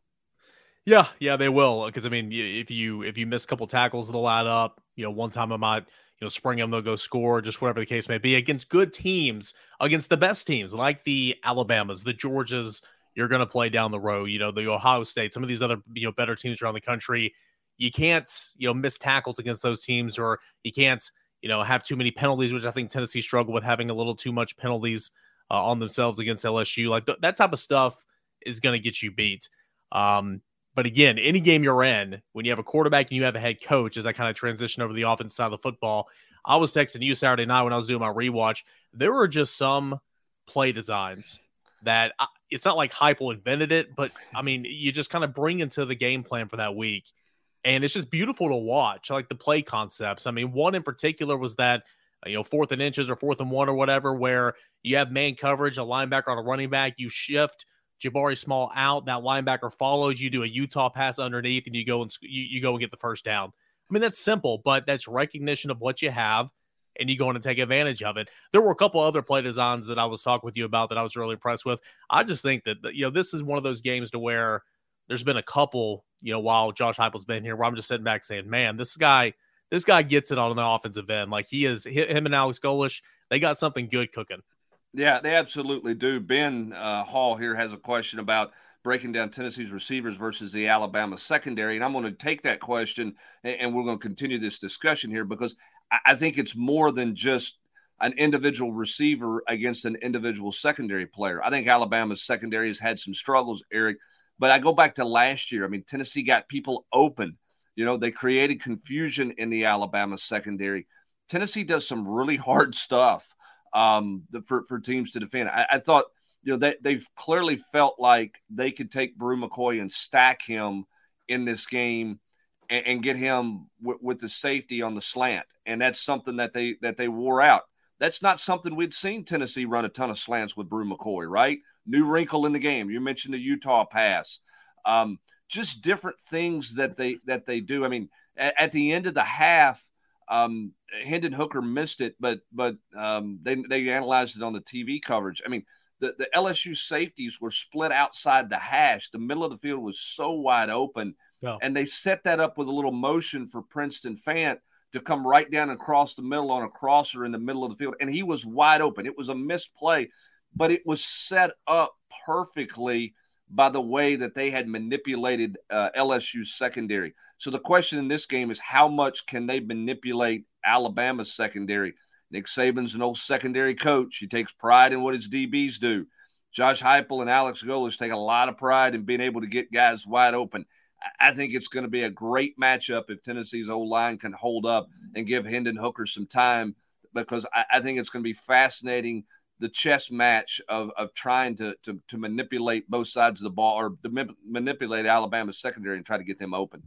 S1: Yeah, yeah, they will. Because I mean, if you if you miss a couple tackles, they'll add up. You know, one time I might you know, spring them, they'll go score, just whatever the case may be, against good teams, against the best teams like the Alabamas, the Georgias. You're going to play down the road, you know, the Ohio State, some of these other, you know, better teams around the country. You can't, you know, miss tackles against those teams, or you can't, you know, have too many penalties, which I think Tennessee struggled with having a little too much penalties uh, on themselves against LSU. Like th- that type of stuff is going to get you beat. Um, but again, any game you're in, when you have a quarterback and you have a head coach, as I kind of transition over the offense side of the football, I was texting you Saturday night when I was doing my rewatch. There were just some play designs that I, it's not like Heupel invented it, but I mean, you just kind of bring into the game plan for that week. And it's just beautiful to watch, like the play concepts. I mean, one in particular was that, you know, fourth and inches or fourth and one or whatever, where you have man coverage, a linebacker on a running back, you shift Jabari Small out, that linebacker follows you, do a Utah pass underneath, and you go and you, you go and get the first down. I mean, that's simple, but that's recognition of what you have, and you go in and take advantage of it. There were a couple other play designs that I was talking with you about that I was really impressed with. I just think that you know this is one of those games to where there's been a couple, you know, while Josh Heupel's been here, where I'm just sitting back saying, man, this guy, this guy gets it on the offensive end. Like he is, him and Alex Golesh, they got something good cooking.
S2: Yeah, they absolutely do. Ben uh, Hall here has a question about breaking down Tennessee's receivers versus the Alabama secondary. And I'm going to take that question and we're going to continue this discussion here because I think it's more than just an individual receiver against an individual secondary player. I think Alabama's secondary has had some struggles, Eric. But I go back to last year. I mean, Tennessee got people open. You know, they created confusion in the Alabama secondary. Tennessee does some really hard stuff um, the, for, for teams to defend. I, I thought, you know, they, they've clearly felt like they could take Bru McCoy and stack him in this game and, and get him w- with the safety on the slant. And that's something that they that they wore out. That's not something we'd seen Tennessee run a ton of slants with Bru McCoy, right? New wrinkle in the game. You mentioned the Utah pass. Um, just different things that they that they do. I mean, at, at the end of the half, um, Hendon Hooker missed it, but but um, they they analyzed it on the TV coverage. I mean, the the LSU safeties were split outside the hash. The middle of the field was so wide open, yeah. and they set that up with a little motion for Princeton Fant to come right down and cross the middle on a crosser in the middle of the field, and he was wide open. It was a missed play, but it was set up perfectly by the way that they had manipulated uh, LSU's secondary. So the question in this game is how much can they manipulate Alabama's secondary? Nick Saban's an old secondary coach. He takes pride in what his DBs do. Josh Heupel and Alex Golesh take a lot of pride in being able to get guys wide open. I think it's going to be a great matchup if Tennessee's old line can hold up and give Hendon Hooker some time because I think it's going to be fascinating the chess match of, of trying to, to, to manipulate both sides of the ball or to manipulate Alabama's secondary and try to get them open.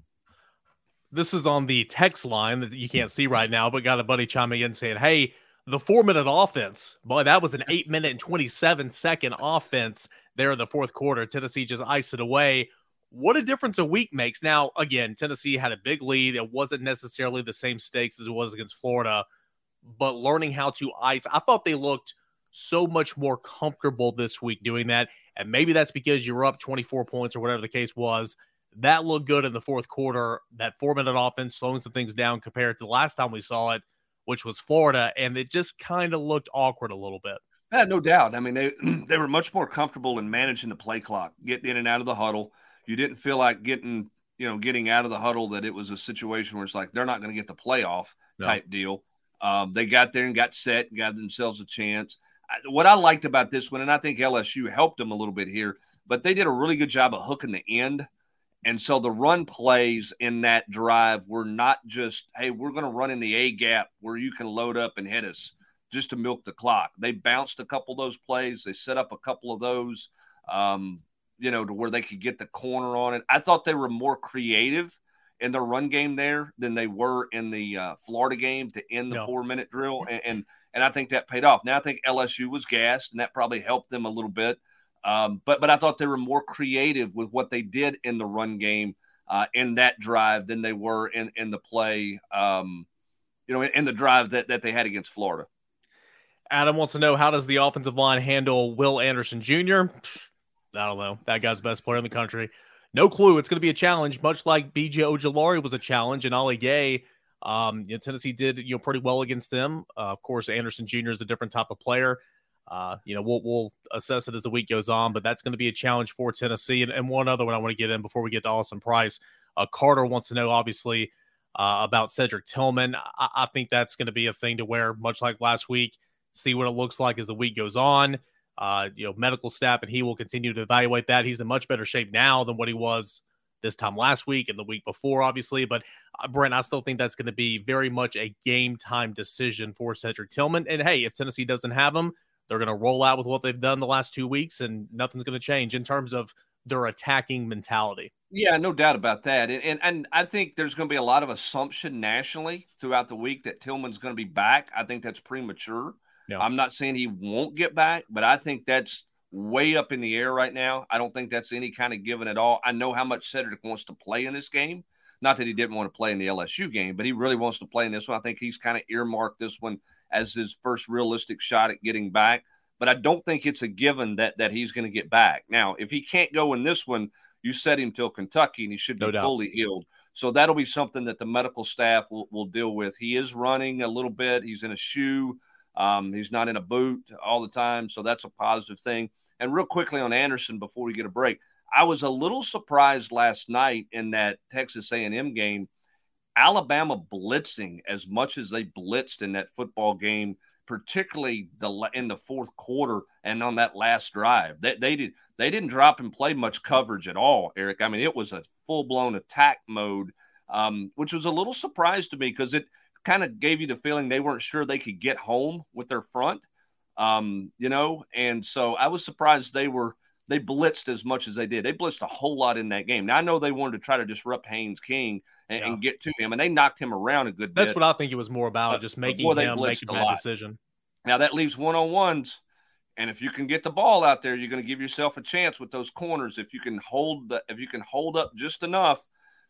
S1: This is on the text line that you can't see right now, but got a buddy chiming in saying, Hey, the four minute offense, boy, that was an eight minute and 27 second offense there in the fourth quarter. Tennessee just iced it away. What a difference a week makes. Now, again, Tennessee had a big lead. It wasn't necessarily the same stakes as it was against Florida, but learning how to ice, I thought they looked so much more comfortable this week doing that. And maybe that's because you're up 24 points or whatever the case was. That looked good in the fourth quarter. That four minute offense slowing some things down compared to the last time we saw it, which was Florida. And it just kind of looked awkward a little bit.
S2: Yeah, no doubt. I mean, they they were much more comfortable in managing the play clock, getting in and out of the huddle. You didn't feel like getting, you know, getting out of the huddle that it was a situation where it's like they're not going to get the playoff no. type deal. Um, they got there and got set and got themselves a chance what I liked about this one, and I think LSU helped them a little bit here, but they did a really good job of hooking the end. And so the run plays in that drive were not just, hey, we're going to run in the A gap where you can load up and hit us just to milk the clock. They bounced a couple of those plays. They set up a couple of those, um, you know, to where they could get the corner on it. I thought they were more creative in the run game there than they were in the uh, Florida game to end the no. four minute drill. And, and and I think that paid off. Now I think LSU was gassed, and that probably helped them a little bit. Um, but but I thought they were more creative with what they did in the run game uh, in that drive than they were in in the play, um, you know, in, in the drive that that they had against Florida.
S1: Adam wants to know how does the offensive line handle Will Anderson Jr. I don't know. That guy's best player in the country. No clue. It's going to be a challenge, much like BJ Ojulari was a challenge, and Ali Gaye um, you know, Tennessee did you know pretty well against them. Uh, of course, Anderson Jr. is a different type of player. Uh, you know, we'll we'll assess it as the week goes on, but that's going to be a challenge for Tennessee. And, and, one other one I want to get in before we get to Austin Price. Uh, Carter wants to know, obviously, uh, about Cedric Tillman. I, I think that's going to be a thing to wear, much like last week. See what it looks like as the week goes on. Uh, you know, medical staff and he will continue to evaluate that. He's in much better shape now than what he was this time last week and the week before, obviously. But uh, Brent, I still think that's going to be very much a game time decision for Cedric Tillman. And hey, if Tennessee doesn't have him, they're going to roll out with what they've done the last two weeks, and nothing's going to change in terms of their attacking mentality.
S2: Yeah, no doubt about that. And, and, and I think there's going to be a lot of assumption nationally throughout the week that Tillman's going to be back. I think that's premature. No. I'm not saying he won't get back, but I think that's way up in the air right now. I don't think that's any kind of given at all. I know how much Cedric wants to play in this game. Not that he didn't want to play in the LSU game, but he really wants to play in this one. I think he's kind of earmarked this one as his first realistic shot at getting back. But I don't think it's a given that that he's going to get back. Now, if he can't go in this one, you set him till Kentucky and he should be no fully healed. So that'll be something that the medical staff will, will deal with. He is running a little bit. He's in a shoe. Um, he's not in a boot all the time. So that's a positive thing. And real quickly on Anderson before we get a break, I was a little surprised last night in that Texas A&M game. Alabama blitzing as much as they blitzed in that football game, particularly the in the fourth quarter and on that last drive. They, they did they didn't drop and play much coverage at all, Eric. I mean, it was a full blown attack mode, um, which was a little surprise to me because it kind of gave you the feeling they weren't sure they could get home with their front um, you know, and so I was surprised they were they blitzed as much as they did. They blitzed a whole lot in that game. Now I know they wanted to try to disrupt Haynes King and, yeah. and get to him, and they knocked him around a good bit.
S1: That's
S2: bit.
S1: what I think it was more about, just making him make a bad decision.
S2: Now that leaves one on ones. And if you can get the ball out there, you're going to give yourself a chance with those corners. If you can hold the, if you can hold up just enough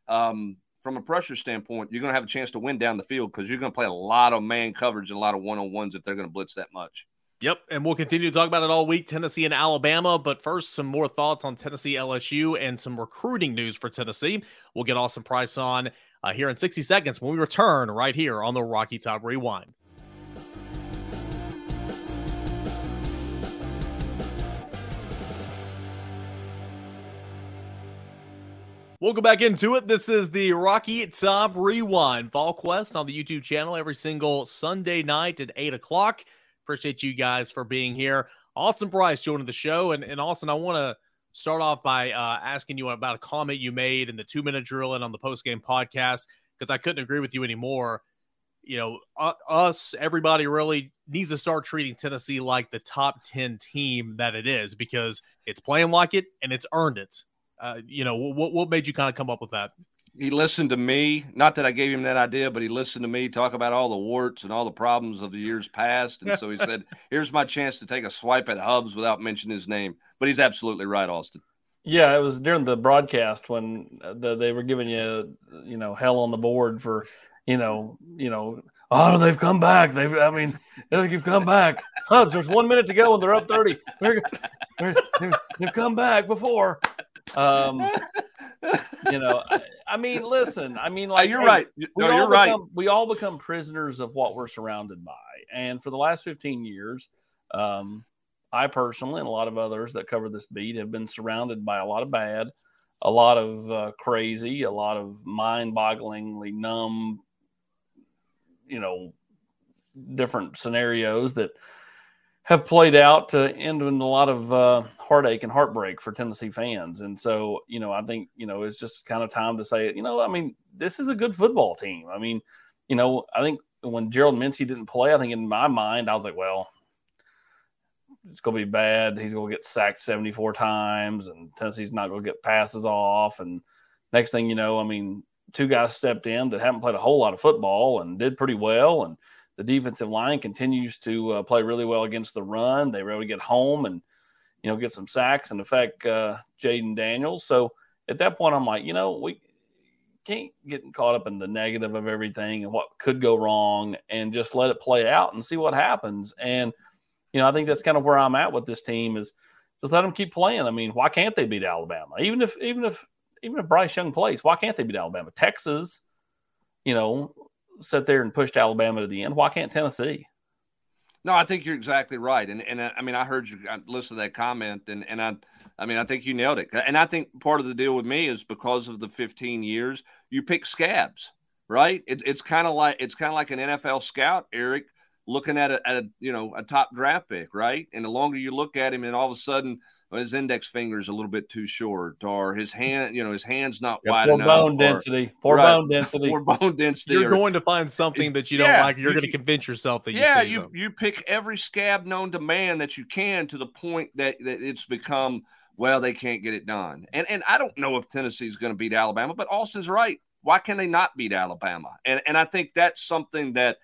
S2: um, from a pressure standpoint, you're going to have a chance to win down the field because you're going to play a lot of man coverage and a lot of one on ones if they're going to blitz that much.
S1: Yep, and we'll continue to talk about it all week, Tennessee and Alabama. But first, some more thoughts on Tennessee LSU and some recruiting news for Tennessee. We'll get Austin Price on uh, here in 60 seconds when we return right here on the Rocky Top Rewind. Welcome back into it. This is the Rocky Top Rewind VolQuest on the YouTube channel every single Sunday night at 8 o'clock. Appreciate you guys for being here. Austin Price joining the show. And, and Austin, I want to start off by uh, asking you about a comment you made in the two minute drill and on the post game podcast because I couldn't agree with you anymore. You know, uh, us, everybody really needs to start treating Tennessee like the top 10 team that it is because it's playing like it and it's earned it. Uh, you know, what what made you kind of come up with that?
S2: He listened to me. Not that I gave him that idea, but he listened to me talk about all the warts and all the problems of the years past, and so he said, "Here's my chance to take a swipe at Hubbs without mentioning his name." But he's absolutely right, Austin.
S4: Yeah, it was during the broadcast when the, they were giving you, you know, hell on the board for, you know, you know, oh, they've come back. They've, I mean, they've come back. Hubbs, there's one minute to go and they're up 30. They're, they're, they've come back before. Um, you know, I, I, mean, listen, I mean, like
S2: you're hey, right. No, you're
S4: become,
S2: right.
S4: We all become prisoners of what we're surrounded by, and for the last 15 years, um, I personally and a lot of others that cover this beat have been surrounded by a lot of bad, a lot of uh, crazy, a lot of mind-bogglingly numb, you know, different scenarios that have played out to end in a lot of uh, heartache and heartbreak for Tennessee fans. And so, you know, I think, you know, it's just kind of time to say, you know, I mean, this is a good football team. I mean, you know, I think when Gerald Mincy didn't play, I think in my mind, I was like, well, it's going to be bad. He's going to get sacked 74 times and Tennessee's not going to get passes off. And next thing you know, I mean, two guys stepped in that haven't played a whole lot of football and did pretty well. And, the defensive line continues to uh, play really well against the run. They were able to get home and you know get some sacks and affect uh, Jayden Daniels. So at that point, I'm like, you know, we can't get caught up in the negative of everything and what could go wrong, and just let it play out and see what happens. And you know, I think that's kind of where I'm at with this team is just let them keep playing. I mean, why can't they beat Alabama? Even if even if even if Bryce Young plays, why can't they beat Alabama? Texas, you know, sat there and pushed Alabama to the end. Why can't Tennessee?
S2: No, I think you're exactly right, and and uh, I mean I heard you I listened to that comment, and and I I mean I think you nailed it, and I think part of the deal with me is because of the 15 years you pick scabs, right? It, it's kind of like it's kind of like an NFL scout, Eric, looking at a, at a you know a top draft pick, right? And the longer you look at him, and all of a sudden his index finger is a little bit too short, or his hand, you know, his hand's not
S4: yeah,
S2: wide
S4: poor
S2: enough.
S4: Bone or, density, poor right, bone density,
S2: poor bone density.
S1: You're
S2: or,
S1: going to find something that you don't yeah, like. You're you, going to convince yourself that you
S2: yeah,
S1: you
S2: them. you pick every scab known to man that you can to the point that that it's become well they can't get it done. And and I don't know if Tennessee's going to beat Alabama, but Austin's right. Why can they not beat Alabama? And and I think that's something that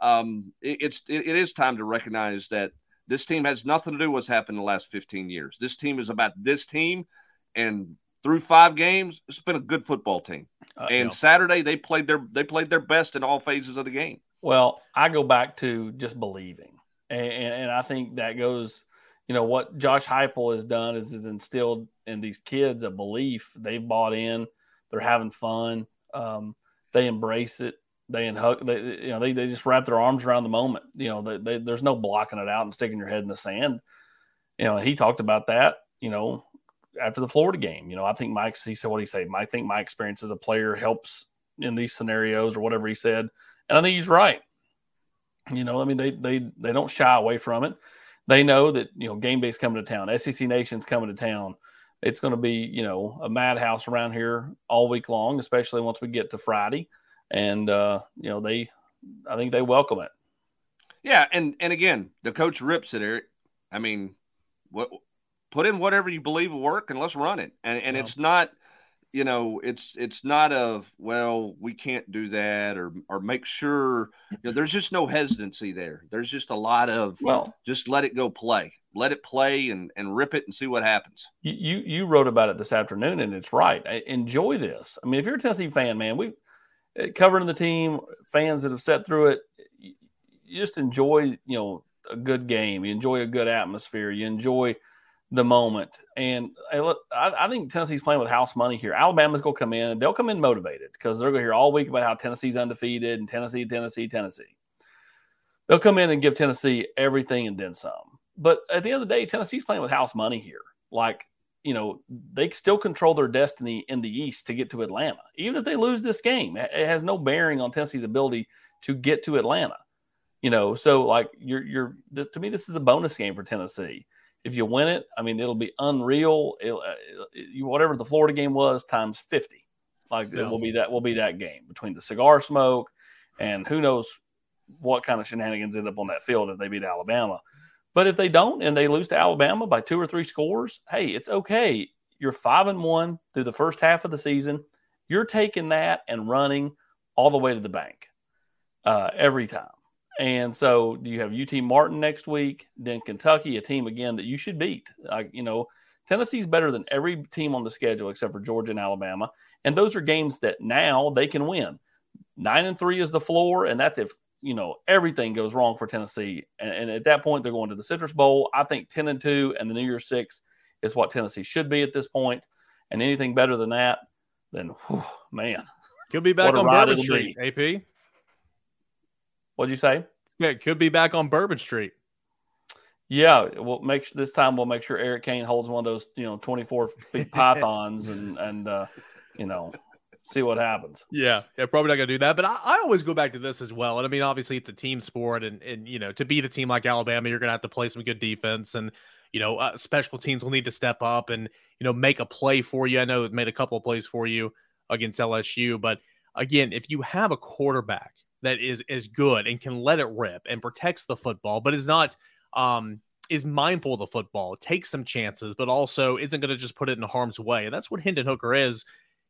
S2: um, it, it's it, it is time to recognize that this team has nothing to do with what's happened in the last 15 years. This team is about this team, and through five games, it's been a good football team. Uh, and Saturday they played their they played their best in all phases of the game.
S4: Well, I go back to just believing, and, and I think that goes. You know what Josh Heupel has done is is instilled in these kids a belief. They've bought in. They're having fun. Um, they embrace it they and Huck, they, you know, they, they just wrap their arms around the moment. You know, they, they, there's no blocking it out and sticking your head in the sand. You know, he talked about that. You know, after the Florida game. You know, I think Mike. He said what he said. I think my experience as a player helps in these scenarios or whatever he said, and I think he's right. You know, I mean, they they they don't shy away from it. They know that you know game day's coming to town. SEC Nation's coming to town. It's going to be you know a madhouse around here all week long, especially once we get to Friday and uh, you know they, I think they welcome it.
S2: Yeah, and and again, the coach rips it, Eric. I mean, what put in whatever you believe will work and let's run it. And and
S1: Yeah.
S2: it's not, you know, it's it's not of well, we can't do that or or make sure you know, there's just no hesitancy there. There's just a lot of
S4: Well,
S2: just let it go play. Let it play and and rip it and see what happens.
S4: you you wrote about it this afternoon, and it's right. I, enjoy this. I mean, if you're a Tennessee fan, man, we Uh, covering the team, fans that have sat through it, you, just enjoy, you know, a good game. You enjoy a good atmosphere. You enjoy the moment. And I, I think Tennessee's playing with house money here. Alabama's going to come in, they'll come in motivated because they're going to hear all week about how Tennessee's undefeated and Tennessee, Tennessee, Tennessee. They'll come in and give Tennessee everything and then some. But at the end of the day, Tennessee's playing with house money here. Like, you know, they still control their destiny in the East to get to Atlanta. Even if they lose this game, it it has no bearing on Tennessee's ability to get to Atlanta. You know, so like you're you're to me, this is a bonus game for Tennessee. If you win it, I mean, it'll be unreal. It'll, uh, whatever the Florida game was times fifty, like
S1: Yeah.
S4: it will be that will be that game between the cigar smoke and who knows what kind of shenanigans end up on that field if they beat Alabama. But if they don't and they lose to Alabama by two or three scores, hey, it's okay. You're five and one through the first half of the season. You're taking that and running all the way to the bank uh, every time. And so, do you have UT Martin next week? Then Kentucky, a team again that you should beat. Like you know, Tennessee's better than every team on the schedule except for Georgia and Alabama. And those are games that now they can win. Nine and three is the floor, and that's if you know everything goes wrong for Tennessee. And, and at that point, they're going to the Citrus Bowl. I think ten and two and the New Year's Six is what Tennessee should be at this. And anything better than that, then whew, man,
S1: Could be back on Bourbon Street, AP.
S4: what'd you say?
S1: Yeah, it could be back on Bourbon Street.
S4: Yeah, we'll make sure this time we'll make sure Eric Kane holds one of those, you know, 24 feet pythons and and uh, you know, see what happens.
S1: Yeah, yeah, probably not gonna do that. But I, I always go back to this as well. And I mean, obviously, it's a team sport, and and you know, to beat a team like Alabama, you're gonna have to play some good defense, and you know, uh, special teams will need to step up and you know make a play for you. I know it made a couple of plays for you against LSU, but again, if you have a quarterback that is is good and can let it rip and protects the football, but is not um is mindful of the football, takes some chances, but also isn't going to just put it in harm's way. And that's what Hendon Hooker is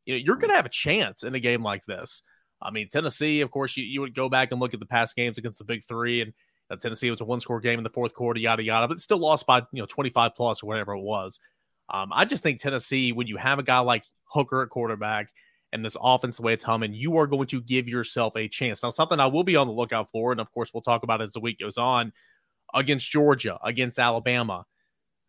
S1: you know, you're going to have a chance in a game like this. I mean, Tennessee, of course, you, you would go back and look at the past games against the big three, and uh, Tennessee was a one score game in the fourth quarter, yada, yada, but still lost by, you know, 25 plus or whatever it was. Um, I just think Tennessee, when you have a guy like Hooker at quarterback and this offense, the way it's humming, you are going to give yourself a chance. Now, something I will be on the lookout for, and of course, we'll talk about as the week goes on against Georgia, against Alabama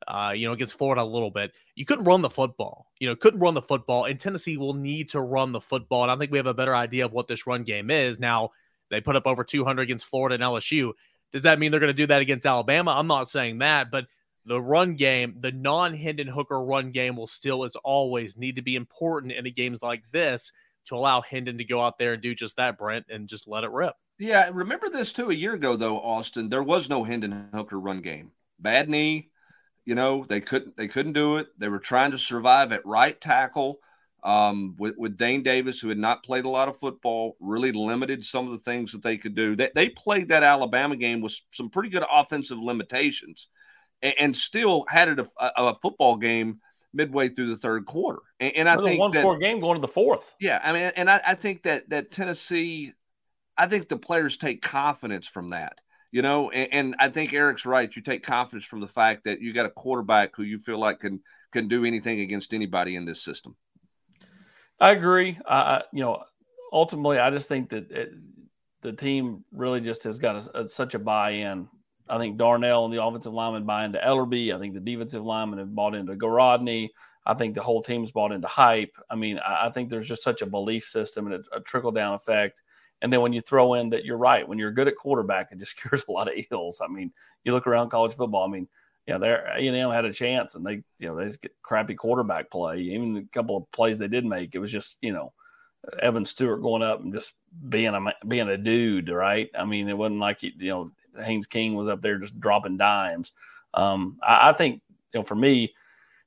S1: uh, you know, against Florida a little bit. You couldn't run the football. You know, couldn't run the football, and Tennessee will need to run the football. And I think we have a better idea of what this run game is. Now, they put up over 200 against Florida and LSU. Does that mean they're going to do that against Alabama? I'm not saying that, but the run game, the non Hendon Hooker run game, will still, as always, need to be important in a games like this to allow Hendon to go out there and do just that, Brent, and just let it rip.
S2: Yeah, remember this too. A year ago, though, Austin, there was no Hendon Hooker run game. Bad knee, you know they couldn't they couldn't do it. They were trying to survive at right tackle um, with with Dane Davis, who had not played a lot of football, really limited some of the things that they could do. They, they played that Alabama game with some pretty good offensive limitations, and, and still had it a, a, football game midway through the third quarter. And, and I
S4: It was a
S2: think
S4: one
S2: that,
S4: score game going to the fourth.
S2: yeah, I mean, and I, I think that that Tennessee, I think the players take confidence from that, you know, and, and, I think Eric's right. You take confidence from the fact that you got a quarterback who you feel like can can do anything against anybody in this system.
S4: I agree. I, you know, ultimately, I just think that it, the team really just has got a, a, such a buy-in. I think Darnell and the offensive lineman buy into Elarbee. I think the defensive linemen have bought into Garodney. I think the whole team's bought into hype. I mean, I, I think there's just such a belief system and a, a trickle down effect. And then when you throw in that you're right, when you're good at quarterback, it just cures a lot of ills. I mean, you look around college football. I mean, yeah, they're A and M had a chance, and they, you know, they just get crappy quarterback play. Even a couple of plays they did make, it was just, you know, Evan Stewart going up and just being a being a dude, right? I mean, it wasn't like you know Haynes King was up there just dropping dimes. Um, I, I think, you know, for me,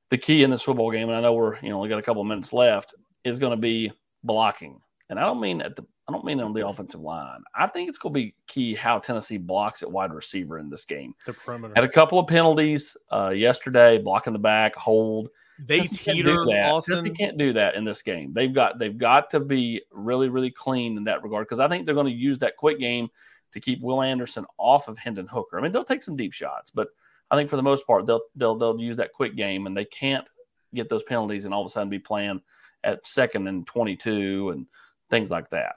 S4: the key in this football game, and I know we're, you know, only got a couple of minutes left, is going to be blocking. And I don't mean at the, I don't mean on the offensive line. I think it's going to be key how Tennessee blocks at wide receiver in this game.
S1: The perimeter
S4: had a couple of penalties uh, yesterday, blocking the back, hold.
S1: They
S4: Tennessee
S1: teeter,
S4: do that.
S1: Austin.
S4: Tennessee can't do that in this game. They've got they've got to be really really clean in that regard because I think they're going to use that quick game to keep Will Anderson off of Hendon Hooker. I mean, they'll take some deep shots, but I think for the most part they'll they'll they'll use that quick game and they can't get those penalties and all of a sudden be playing at second and 22 and things like that.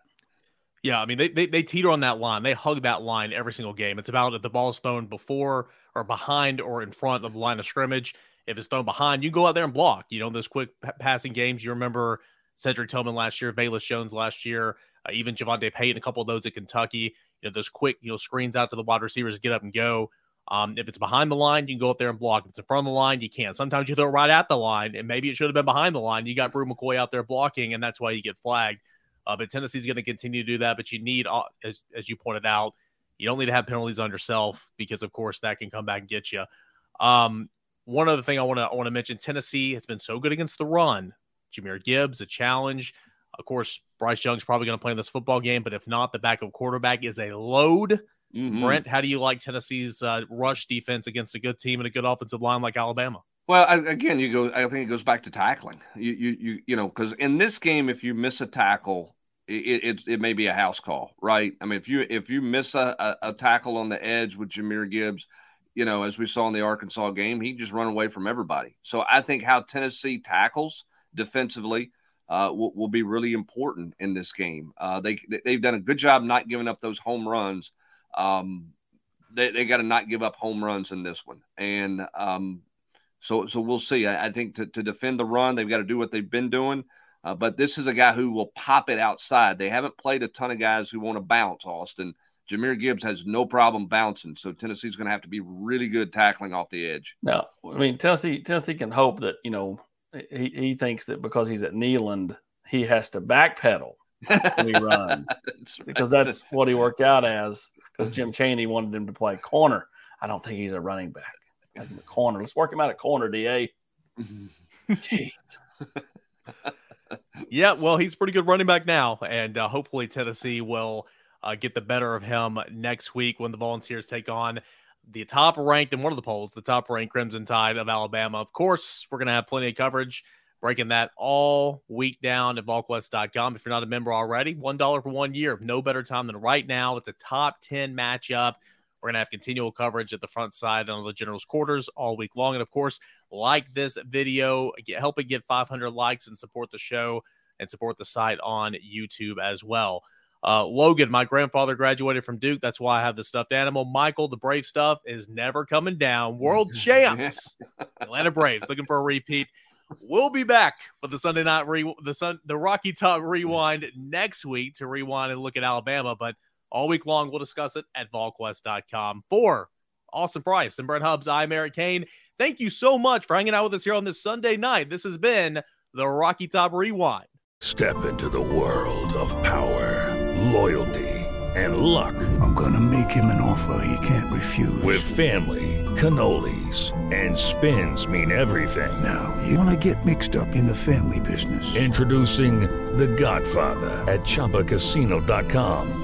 S1: Yeah, I mean they, they they teeter on that line. They hug that line every single game. It's about if the ball is thrown before or behind or in front of the line of scrimmage. If it's thrown behind, you go out there and block. You know those quick p- passing games. You remember Cedric Tillman last year, Velus Jones last year, uh, even JaVonta Payton, a couple of those at Kentucky. You know those quick you know screens out to the wide receivers, get up and go. Um, if it's behind the line, you can go up there and block. If it's in front of the line, you can't. Sometimes you throw it right at the line, and maybe it should have been behind the line. You got Bru McCoy out there blocking, and that's why you get flagged. Uh, but Tennessee's going to continue to do that. But you need, as, as you pointed out, you don't need to have penalties on yourself because, of course, that can come back and get you. Um, one other thing I want to I want to mention: Tennessee has been so good against the run. Jahmyr Gibbs, a challenge. Of course, Bryce Young's probably going to play in this football game, but if not, the backup quarterback is a load.
S2: Mhm.
S1: Brent, how do you like Tennessee's uh, rush defense against a good team and a good offensive line like Alabama?
S2: Well, I, again, you go. I think it goes back to tackling. You, you, you, you know, because in this game, if you miss a tackle, it, it it may be a house call, right? I mean, if you if you miss a, a, a tackle on the edge with Jahmyr Gibbs, you know, as we saw in the Arkansas game, he just run away from everybody. So I think how Tennessee tackles defensively uh, will, will be really important in this game. Uh, they they've done a good job not giving up those home runs. Um, they they got to not give up home runs in this one, and um, so so we'll see. I, I think to, to defend the run, they've got to do what they've been doing. Uh, but this is a guy who will pop it outside. They haven't played a ton of guys who want to bounce. Austin Jahmyr Gibbs has no problem bouncing, so Tennessee's going to have to be really good tackling off the edge.
S4: No, I mean, Tennessee Tennessee can hope that you know he, he thinks that because he's at Neyland, he has to backpedal when he runs
S2: That's right.
S4: because that's what he worked out as. Because Jim Chaney wanted him to play corner. I don't think he's a running back. Him a corner. Let's work him out at corner, Da.
S1: Yeah, well, he's a pretty good running back now, and uh, hopefully Tennessee will uh, get the better of him next week when the Volunteers take on the top ranked in one of the polls, the top ranked Crimson Tide of Alabama. Of course, we're going to have plenty of coverage breaking that all week down at VolQuest.com. If you're not a member already, $1 for one year. No better time than right now. It's a top 10 matchup. We're going to have continual coverage at the front side on the general's quarters all week long. And of course, like this video, get, help it get 500 likes and support the show and support the site on YouTube as well. Uh, Logan, my grandfather graduated from Duke. That's why I have the stuffed animal. Michael, the Brave stuff is never coming down. World champs, Atlanta Braves, looking for a repeat. We'll be back for the Sunday night re- the sun the Rocky Top rewind next week to rewind and look at Alabama. But all week long, we'll discuss it at VolQuest.com. For Austin Price and Brent Hubbs, I'm Eric Kane. Thank you so much for hanging out with us here on this Sunday night. This has been the Rocky Top Rewind.
S5: Step into the world of power, loyalty, and luck.
S6: I'm going to make him an offer he can't refuse.
S5: With family, cannolis, and spins mean everything.
S6: Now, you want to get mixed up in the family business.
S5: Introducing The Godfather at ChumbaCasino.com.